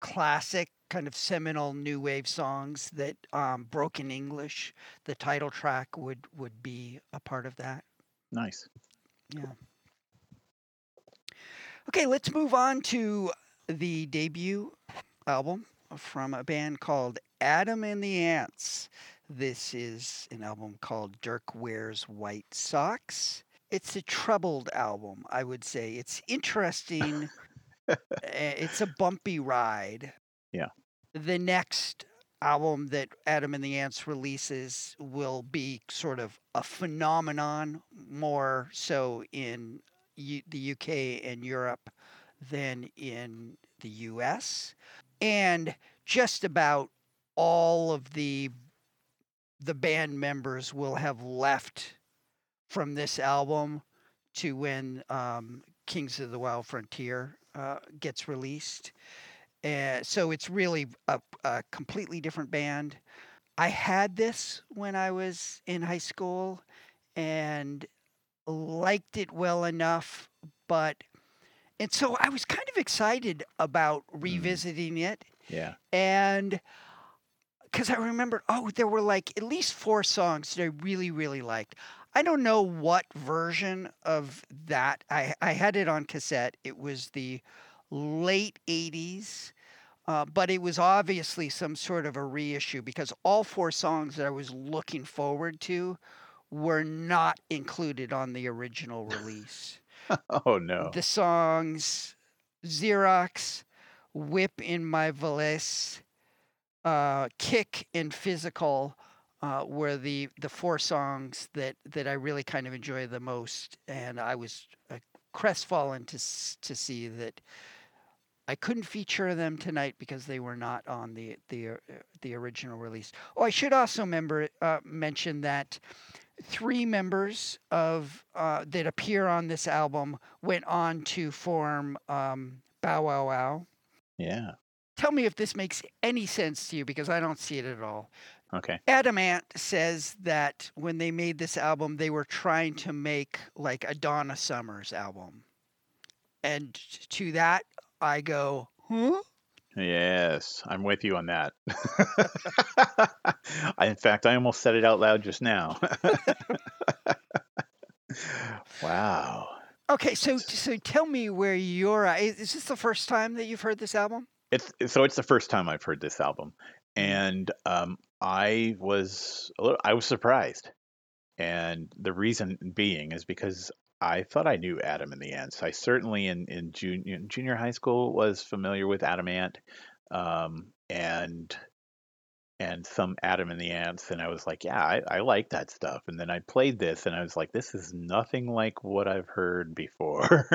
classic kind of seminal new wave songs that um, broken english the title track would would be a part of that
nice.
yeah okay let's move on to the debut album from a band called adam and the ants. This is an album called dirk wears white socks. It's a troubled album i would say. It's interesting. It's a bumpy ride.
Yeah.
the next album that adam and the ants releases will be sort of a phenomenon more so in U- the UK and Europe than in the US. And just about all of the the band members will have left from this album to when um, Kings of the Wild Frontier uh, gets released. Uh, so it's really a, a completely different band. I had this when I was in high school and liked it well enough, but and so I was kind of excited about revisiting it
Yeah.
and because I remembered, oh, there were like at least four songs that I really, really liked. I don't know what version of that. I, I had it on cassette. It was the late 80s, uh, but it was obviously some sort of a reissue because all four songs that I was looking forward to were not included on the original release
Oh no.
the songs Xerox, Whip in My Valise, uh, Kick, and Physical uh, were the, the four songs that, that I really kind of enjoy the most. And I was uh, crestfallen to, to see that I couldn't feature them tonight because they were not on the, the, uh, the original release. Oh, I should also member, uh, mention that three members of uh, that appear on this album went on to form um, Bow Wow Wow.
Yeah.
Tell me if this makes any sense to you because I don't see it at all.
Okay.
Adam Ant says that when they made this album, they were trying to make like a Donna Summers album. And to that, I go, huh?
Yes, I'm with you on that. In fact, I almost said it out loud just now. wow.
Okay, so so tell me where you're at. Is is this the first time that you've heard this album?
It's so it's the first time I've heard this album, and um, I was a little, I was surprised, and the reason being is because I thought I knew Adam and the Ants. I certainly in in junior junior high school was familiar with Adam Ant, um, and and some Adam and the Ants, and I was like, yeah, I, I like that stuff. And then I played this, and I was like, this is nothing like what I've heard before.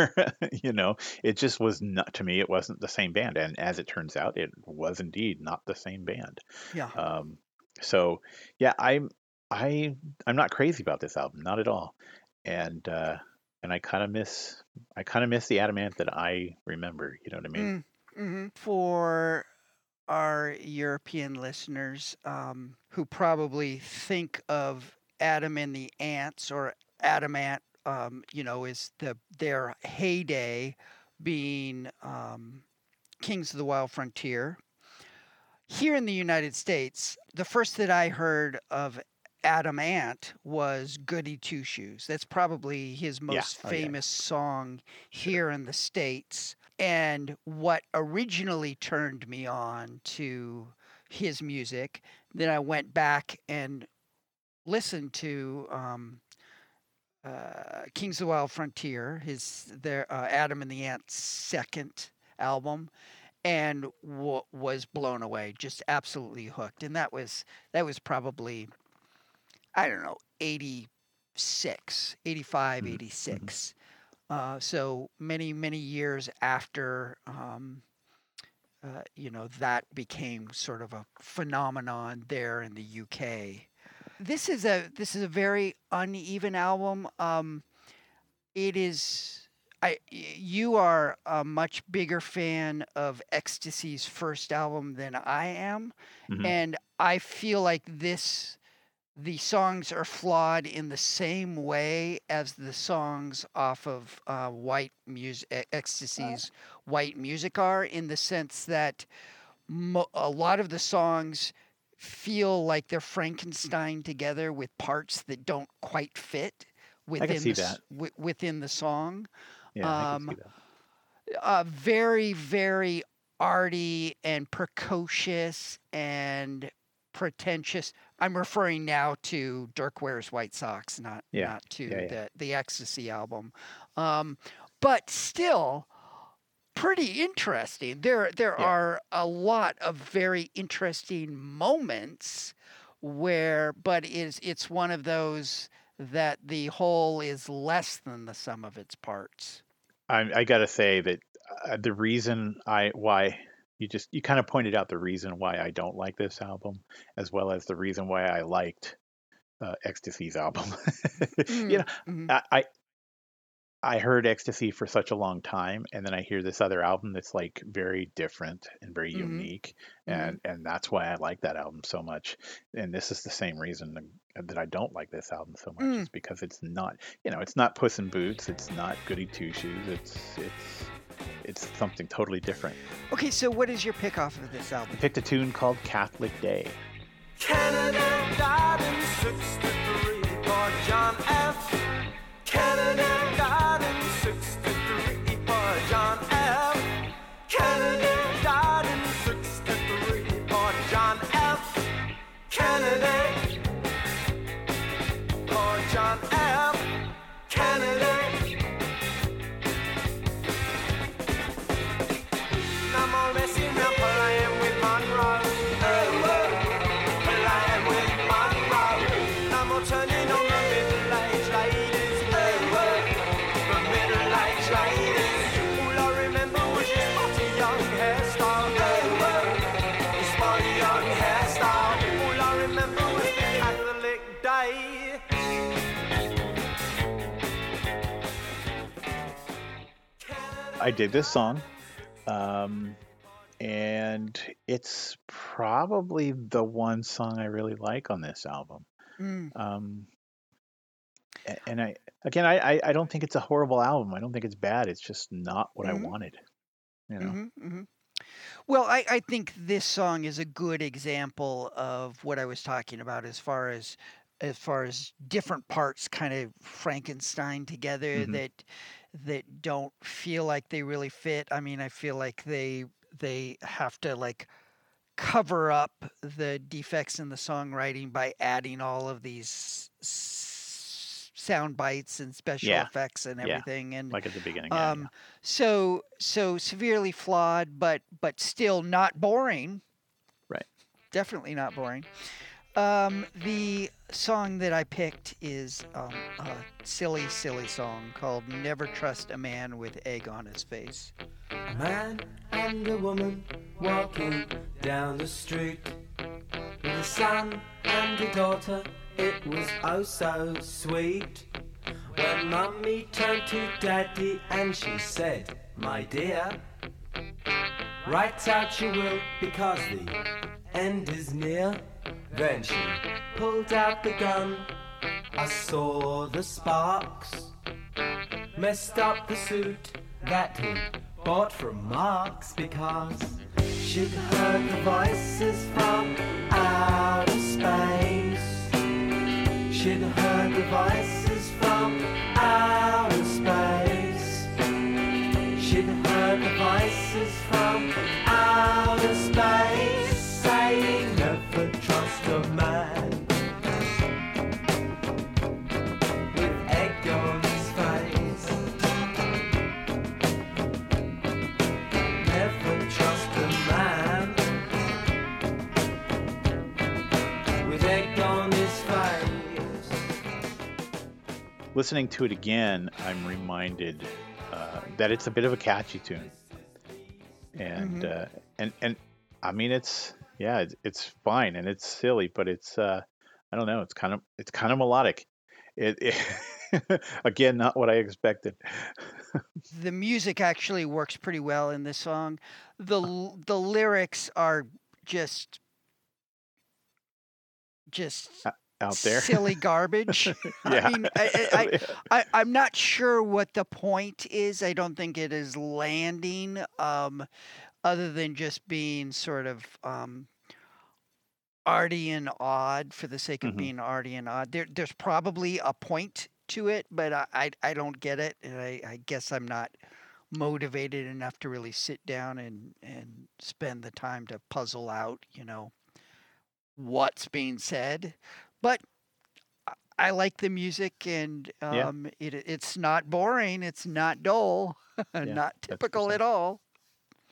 you know, it just was not to me. It wasn't the same band, and as it turns out, it was indeed not the same band.
Yeah.
Um, so yeah, I'm I I'm not crazy about this album, not at all. And uh, and I kind of miss I kind of miss the Adam Ant that I remember. You know what I mean?
hmm For our European listeners um, who probably think of Adam and the Ants or Adam Ant, um, you know, is the their heyday being um, Kings of the Wild Frontier. Here in the United States, the first that I heard of Adam Ant was Goody Two Shoes. That's probably his most
Oh, yeah.
famous song here in the States. And what originally turned me on to his music, then I went back and listened to um, uh, Kings of the Wild Frontier, his their uh, Adam and the Ant's second album, and w- was blown away, just absolutely hooked. And that was that was probably I don't know 86, 85,
Mhm,
86. Uh, so many many years after. Um, uh, you know that became sort of a phenomenon there in the UK. This is a this is a very uneven album. Um, it is. I you are a much bigger fan of XTC's first album than I am,
Mhm.
and I feel like this the songs are flawed in the same way as the songs off of uh, White Music XTC's White Music are, in the sense that mo- a lot of the songs feel like they're Frankenstein together with parts that don't quite fit within the, wi- within the song.
Yeah, I
um,
can see that.
uh, very, very arty and precocious and pretentious. I'm referring now to Dirk Wears White Socks, not
Yeah,
not to
yeah, yeah.
the the XTC album. Um, but still pretty interesting. There there are a lot of very interesting moments where but it's it's one of those that the whole is less than the sum of its parts.
I, I got to say that uh, the reason I why you just you kind of pointed out the reason why I don't like this album, as well as the reason why I liked uh, XTC's album. you know,
Mhm.
I, I I heard XTC for such a long time, and then I hear this other album that's like very different and very
Mhm.
unique,
Mhm.
and and that's why I like that album so much. And this is the same reason that- that I don't like this album so much
Mm.
is because it's not, you know, it's not Puss in Boots, it's not Goody Two Shoes, it's it's it's something totally different.
Okay, so what is your pick off of this album?
I
album?
picked a tune called Catholic Day.
Kennedy died in 63 I
did this song, um, and it's probably the one song I really like on this album.
Mm,
Um, and I again, I, I don't think it's a horrible album. I don't think it's bad. It's just not what
Mhm.
I wanted. You know,
mhm, mhm. Well, I, I think this song is a good example of what I was talking about as far as as far as different parts kind of Frankenstein together
Mhm.
that that don't feel like they really fit. I mean, I feel like they they have to like cover up the defects in the songwriting by adding all of these s- sound bites and special
Yeah.
effects and
Yeah.
everything and
like at the beginning. yeah,
um so so severely flawed but but still not boring
Right.
definitely not boring um the song that i picked is um, a silly silly song called never trust a man with egg on his face
A man and a woman walking down the street with a son and a daughter. It was oh so sweet. When mummy turned to daddy and she said, My dear, write out your will because the end is near. Then she pulled out the gun. I saw the sparks messed up the suit that he bought from Marks because she'd heard the voices from outer space. She'd heard the voices from outer space. She'd heard the voices from outer space
listening to it again, I'm reminded uh, that it's a bit of a catchy tune, and
Mhm.
uh, and and I mean it's yeah, it's, it's fine and it's silly, but it's uh, I don't know, it's kind of it's kind of melodic. It, it again, not what I expected.
the music actually works pretty well in this song the the lyrics are just just
Out there,
silly garbage
yeah.
i mean I, I, I, I'm not sure what the point is. I don't think it is landing, um, other than just being sort of um, arty and odd for the sake of
Mhm.
being arty and odd. There, there's probably a point to it, but I, I, I don't get it, and I, I guess I'm not motivated enough to really sit down and and spend the time to puzzle out, you know, what's being said. But I- like the music, and
Yeah.
um, it it's not boring. It's not dull. not typical at all.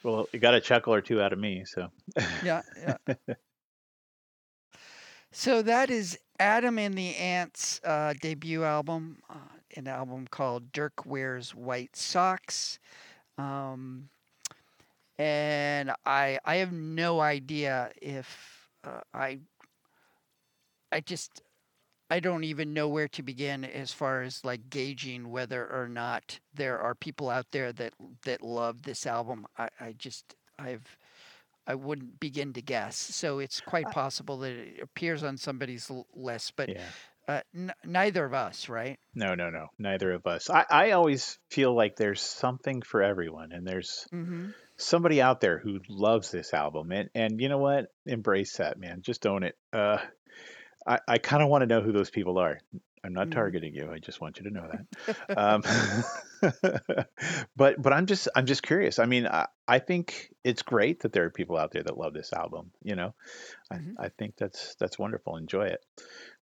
well, you got a chuckle or two out of me, so
Yeah, yeah. so that is Adam and the Ants uh, debut album, uh, an album called Dirk Wears White Socks. Um, and I I have no idea if uh, I I just I don't even know where to begin as far as like gauging whether or not there are people out there that that love this album. I, I just I've I wouldn't begin to guess. So it's quite possible that it appears on somebody's l- list, but
Yeah.
uh, n- neither of us, right?
No, no, no. Neither of us. I, I always feel like there's something for everyone, and there's
Mm-hmm.
somebody out there who loves this album. And and you know what? Embrace that, man. Just own it. Uh, I I kind of want to know who those people are. I'm not
Mhm.
targeting you. I just want you to know that. um, but but I'm just I'm just curious. I mean, I, I think it's great that there are people out there that love this album. You know,
Mhm.
I, I think that's that's wonderful. Enjoy it.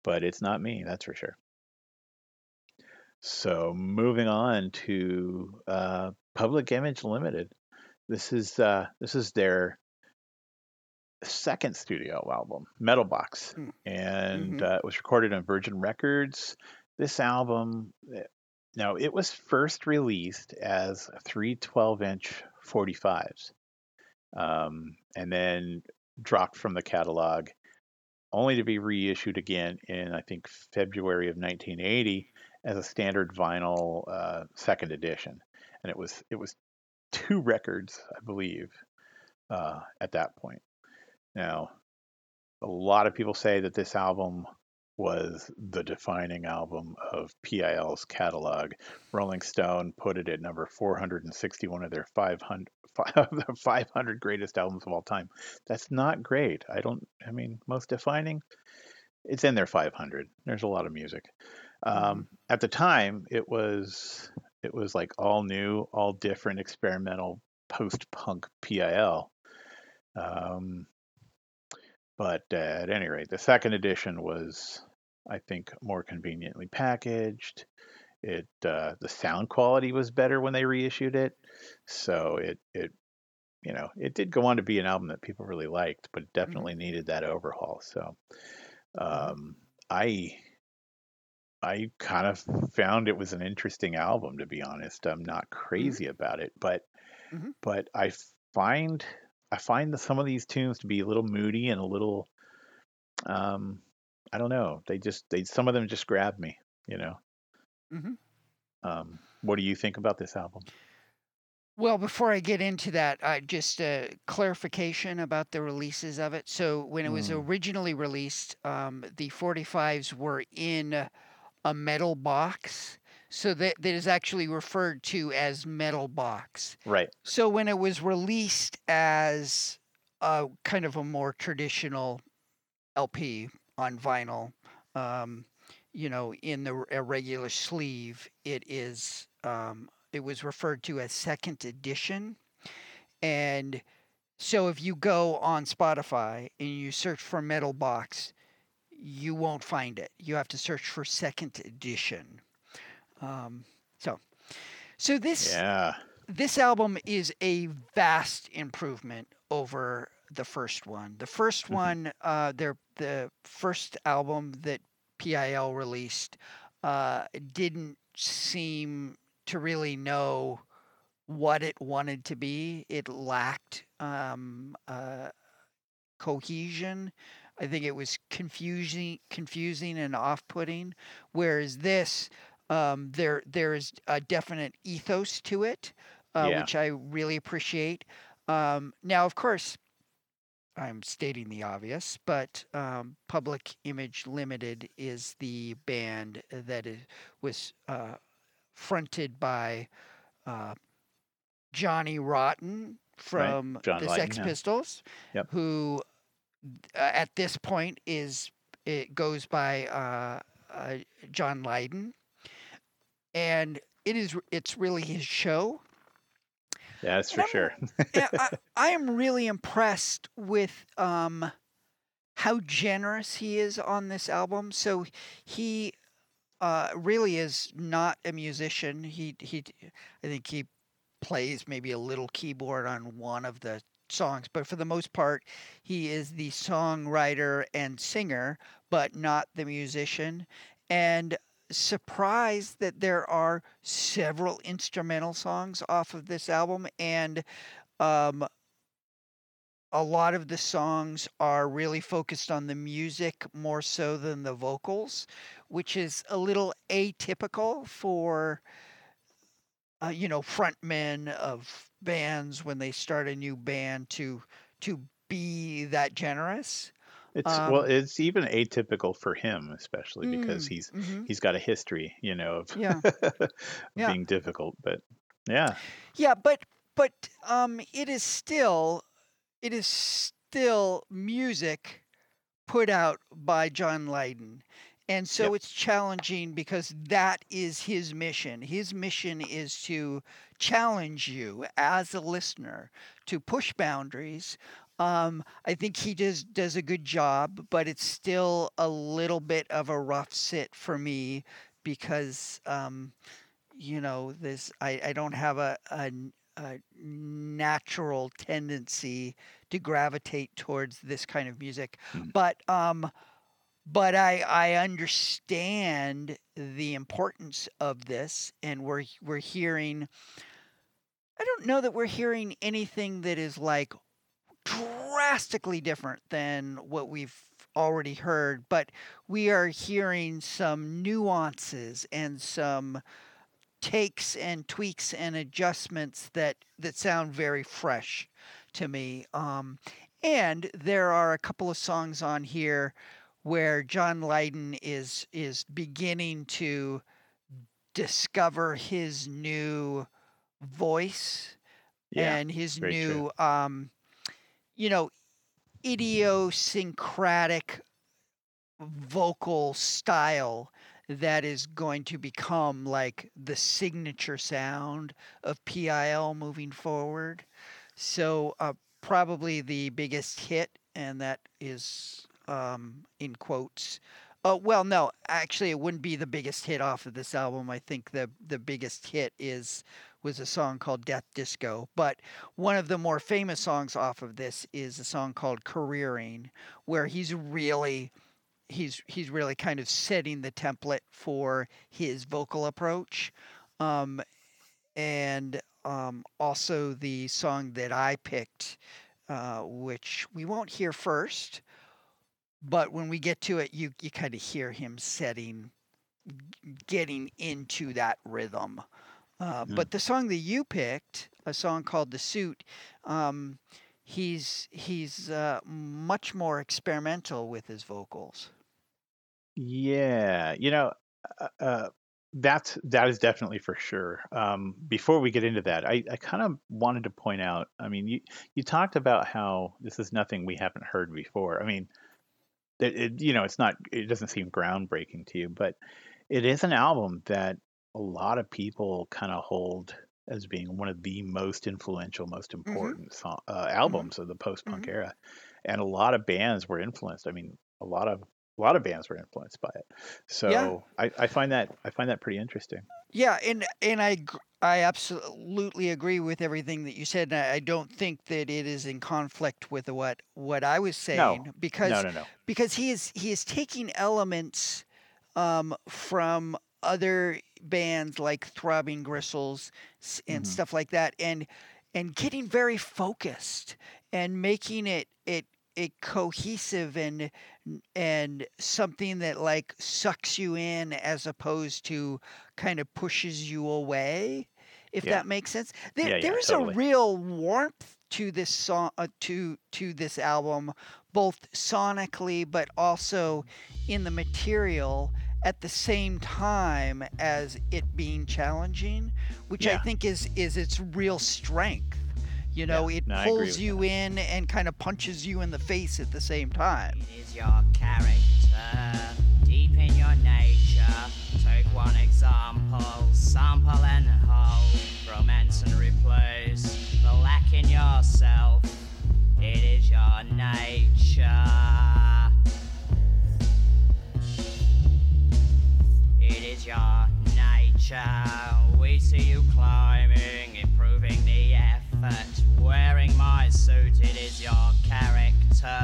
But it's not me, that's for sure. So moving on to uh, Public Image Limited. This is uh, this is their second studio album, Metal Box,
Mm.
and
Mhm.
uh, it was recorded on Virgin Records. This album, eh, now it was first released as three 12 inch 45s, um, and then dropped from the catalog, only to be reissued again in I think February of 1980 as a standard vinyl uh, second edition, and it was it was two records, I believe, uh, at that point. Now, a lot of people say that this album was the defining album of PIL's catalog. Rolling Stone put it at number 461 of their 500, of the 500 greatest albums of all time. That's not great. I don't, I mean, most defining, it's in their 500. There's a lot of music. Um, at the time, it was it was like all new, all different, experimental post-punk PIL. Um, but uh, at any rate, the second edition was, I think, more conveniently packaged. It uh, the sound quality was better when they reissued it, so it it you know it did go on to be an album that people really liked, but it definitely needed that overhaul. So um, I I kind of found it was an interesting album to be honest. I'm not crazy about it, but
Mhm.
but I find I find that some of these tunes to be a little moody and a little um I don't know. They just they some of them just grab me, you know.
Mhm.
Um what do you think about this album?
Well, before I get into that, uh, just a clarification about the releases of it. So, when it was
Mm.
originally released, um, the 45s were in a metal box. So, that, that is actually referred to as metal box.
Right.
So, when it was released as a kind of a more traditional LP on vinyl, um, you know, in the a regular sleeve, it is um, it was referred to as second edition, and so if you go on Spotify and you search for Metal Box, you won't find it. You have to search for second edition. Um, so, so this
Yeah.
this album is a vast improvement over the first one. The 1st
Mhm.
one, uh, their the first album that PIL released, uh, didn't seem to really know what it wanted to be. It lacked um, uh, cohesion. I think it was confusing, confusing and off-putting. Whereas this, um, there there is a definite ethos to it, uh,
Yeah.
which I really appreciate. Um, now, of course, I'm stating the obvious, but um, Public Image Limited is the band that is, was uh, fronted by uh, Johnny Rotten from
John
the
Lydon,
Sex
yeah.
Pistols,
Yep.
who uh, at this point is it goes by uh, uh, John Lydon, and it is it's really his show.
Yeah, that's for
I'm-
sure.
yeah, I, I am really impressed with um, how generous he is on this album. So he uh, really is not a musician. He he, I think he plays maybe a little keyboard on one of the songs, but for the most part, he is the songwriter and singer, but not the musician. And surprised that there are several instrumental songs off of this album, and um, a lot of the songs are really focused on the music more so than the vocals, which is a little atypical for uh, you know frontmen of bands when they start a new band to to be that generous.
It's well,
Um,
it's even atypical for him, especially because
Mm,
he's
mhm.
he's got a history, you know, of
Yeah. Yeah.
being difficult. But yeah,
Yeah, but but um, it is still it is still music put out by John Lydon. And so
Yep.
it's challenging because that is his mission. His mission is to challenge you as a listener to push boundaries. Um, I think he does does a good job, but it's still a little bit of a rough sit for me because um, you know this I, I don't have a natural tendency to gravitate towards this kind of music
Mm.
but um but I I understand the importance of this and we're we're hearing I don't know that we're hearing anything that is like drastically different than what we've already heard, but we are hearing some nuances and some takes and tweaks and adjustments that that sound very fresh to me. Um, and there are a couple of songs on here where John Lydon is is beginning to discover his new voice
yeah,
and his new um you know idiosyncratic vocal style that is going to become like the signature sound of PIL moving forward. So uh, probably the biggest hit, and that is um, in quotes. Oh well, no, actually, it wouldn't be the biggest hit off of this album. I think the the biggest hit is was a song called Death Disco. But one of the more famous songs off of this is a song called Careering, where he's really he's he's really kind of setting the template for his vocal approach. Um, and um, also the song that I picked, uh, which we won't hear first, but when we get to it, you you kind of hear him setting, getting into that rhythm. Uh,
Mm.
But the song that you picked, a song called "The Suit," um, he's he's uh, much more experimental with his vocals.
Yeah, you know, uh, uh, that's that is definitely for sure. Um, before we get into that, I, I kind of wanted to point out. I mean, you you talked about how this is nothing we haven't heard before. I mean, it, it you know, it's not. It doesn't seem groundbreaking to you, but it is an album that a lot of people kind of hold as being one of the most influential, most important song, uh, albums of the post-punk
Mhm.
era, and a lot of bands were influenced. I mean, a lot of a lot of bands were influenced by it. So I, I find that I find that pretty interesting.
Yeah, and and I I absolutely agree with everything that you said. And I I don't think that it is in conflict with what what I was saying because
No, no, no.
because he is he is taking elements um, from other bands like Throbbing Gristles and
Mhm.
stuff like that, and and getting very focused and making it it it cohesive and and something that like sucks you in as opposed to kind of pushes you away if
Yeah.
that makes sense there,
Yeah, yeah,
there is
totally.
a real warmth to this song uh, to to this album both sonically but also in the material at the same time as it being challenging which i think is is its real strength. You know it
no,
pulls
with
you in and kind of punches you in the face at the same time.
It is your character, deep in your nature. Take one example, sample and hold, romance and replace. The lack in yourself. It is your nature. your nature. We see you climbing, improving the effort. Wearing my suit, it is your character.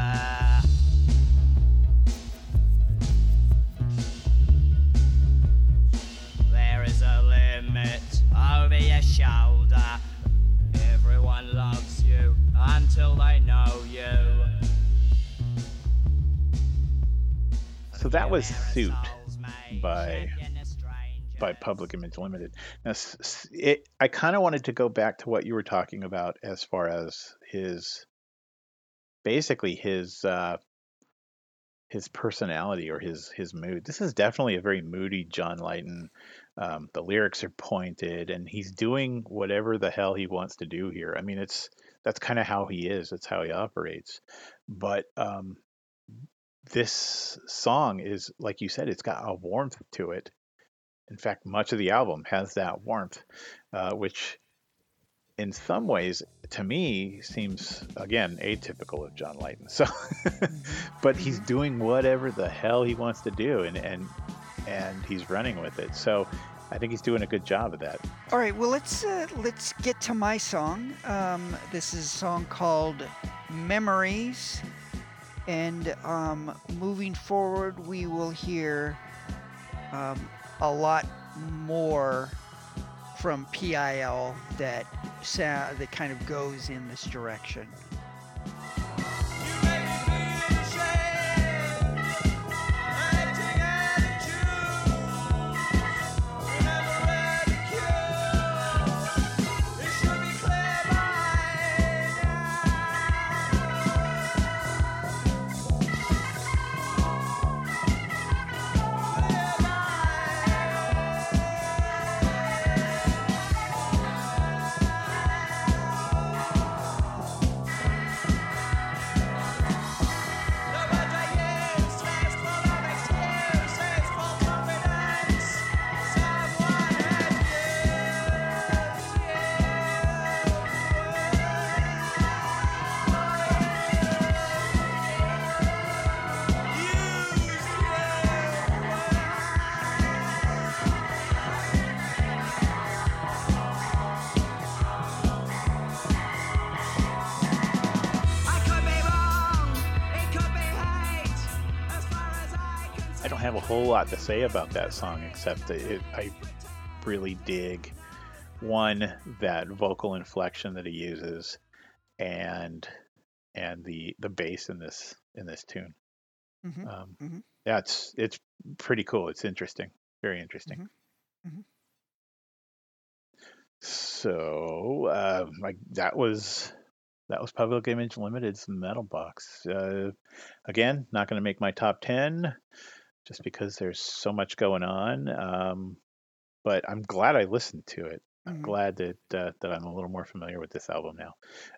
There is a limit over your shoulder. Everyone loves you until they know you.
So that was Suit by by Public Image Limited. Now, it, I kind of wanted to go back to what you were talking about as far as his, basically his uh, his personality or his his mood. This is definitely a very moody John Lydon. Um, the lyrics are pointed, and he's doing whatever the hell he wants to do here. I mean, it's that's kind of how he is. That's how he operates. But um, this song is, like you said, it's got a warmth to it. In fact, much of the album has that warmth, uh, which in some ways, to me, seems again atypical of John Lydon. So, but he's doing whatever the hell he wants to do, and and and he's running with it. So, I think he's doing a good job of that.
All right, well let's uh, let's get to my song. Um, this is a song called Memories, and um, moving forward, we will hear um, a lot more from PIL that sound, that kind of goes in this direction.
Have a whole lot to say about that song except that it, I really dig one that vocal inflection that he uses and and the the bass in this in this tune.
Mhm,
Um,
mhm.
Yeah, it's pretty cool. It's interesting, very interesting.
Mhm.
So, uh, like that was that was Public Image Limited's Metal Box. Uh, again, not going to make my top ten, just because there's so much going on. Um, but I'm glad I listened to it. I'm
Mhm.
glad that uh, that I'm a little more familiar with this album now.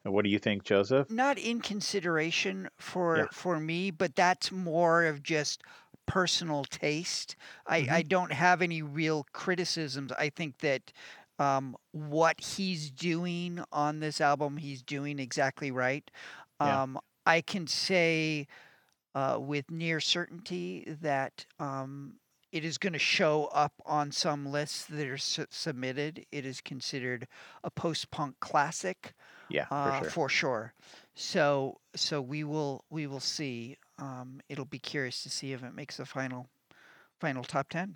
And what do you think, Joseph?
Not in consideration for
Yeah.
for me, but that's more of just personal taste. I, I
Mm-hmm.
don't have any real criticisms. I think that um, what he's doing on this album, he's doing exactly right.
Yeah.
Um, I can say uh, with near certainty that um, it is going to show up on some lists that are su- submitted. It is considered a post-punk classic
Yeah,
uh,
for sure.
for sure. So so we will we will see. Um, it'll be curious to see if it makes the final final top ten.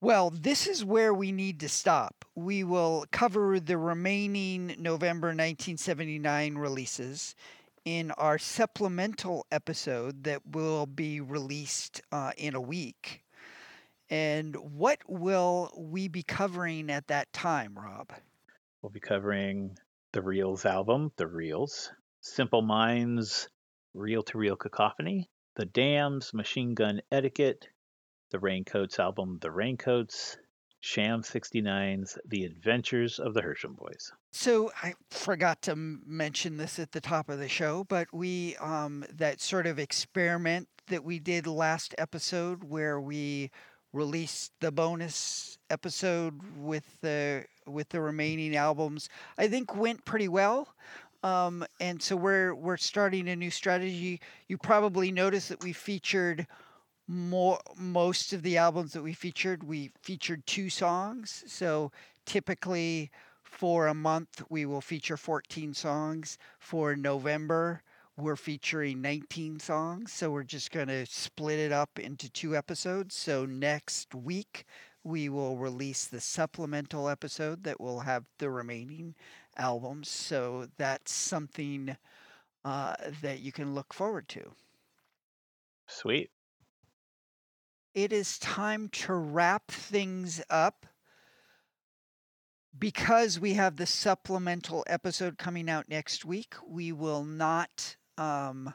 Well, this is where we need to stop. We will cover the remaining November 1979 releases in our supplemental episode that will be released uh, in a week. And what will we be covering at that time, Rob?
We'll be covering the Reels album, The Reels, Simple Minds, Reel to Reel Cacophony, The Damned, Machine Gun Etiquette, the Raincoats album, The Raincoats, Sham 69's The Adventures of the Hersham Boys.
So I forgot to mention this at the top of the show, but we um, that sort of experiment that we did last episode, where we released the bonus episode with the with the remaining albums, I think went pretty well. Um, and so we're we're starting a new strategy. You probably noticed that we featured more most of the albums that we featured. We featured two songs. So typically for a month we will feature 14 songs. For November we're featuring 19 songs. So we're just going to split it up into two episodes. So next week we will release the supplemental episode that will have the remaining albums. So that's something uh, that you can look forward to.
Sweet.
It is time to wrap things up. Because we have the supplemental episode coming out next week, we will not um,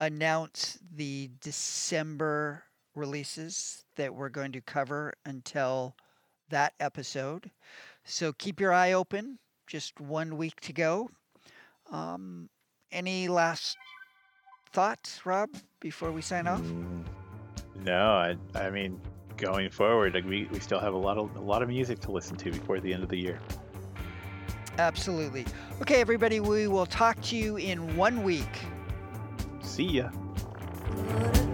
announce the December releases that we're going to cover until that episode. So keep your eye open. Just one week to go. Um, any last thoughts, Rob, before we sign off?
No, I, I mean, going forward, like we, we still have a lot of a lot of music to listen to before the end of the year.
Absolutely. Okay, everybody, we will talk to you in one week.
See ya.
Good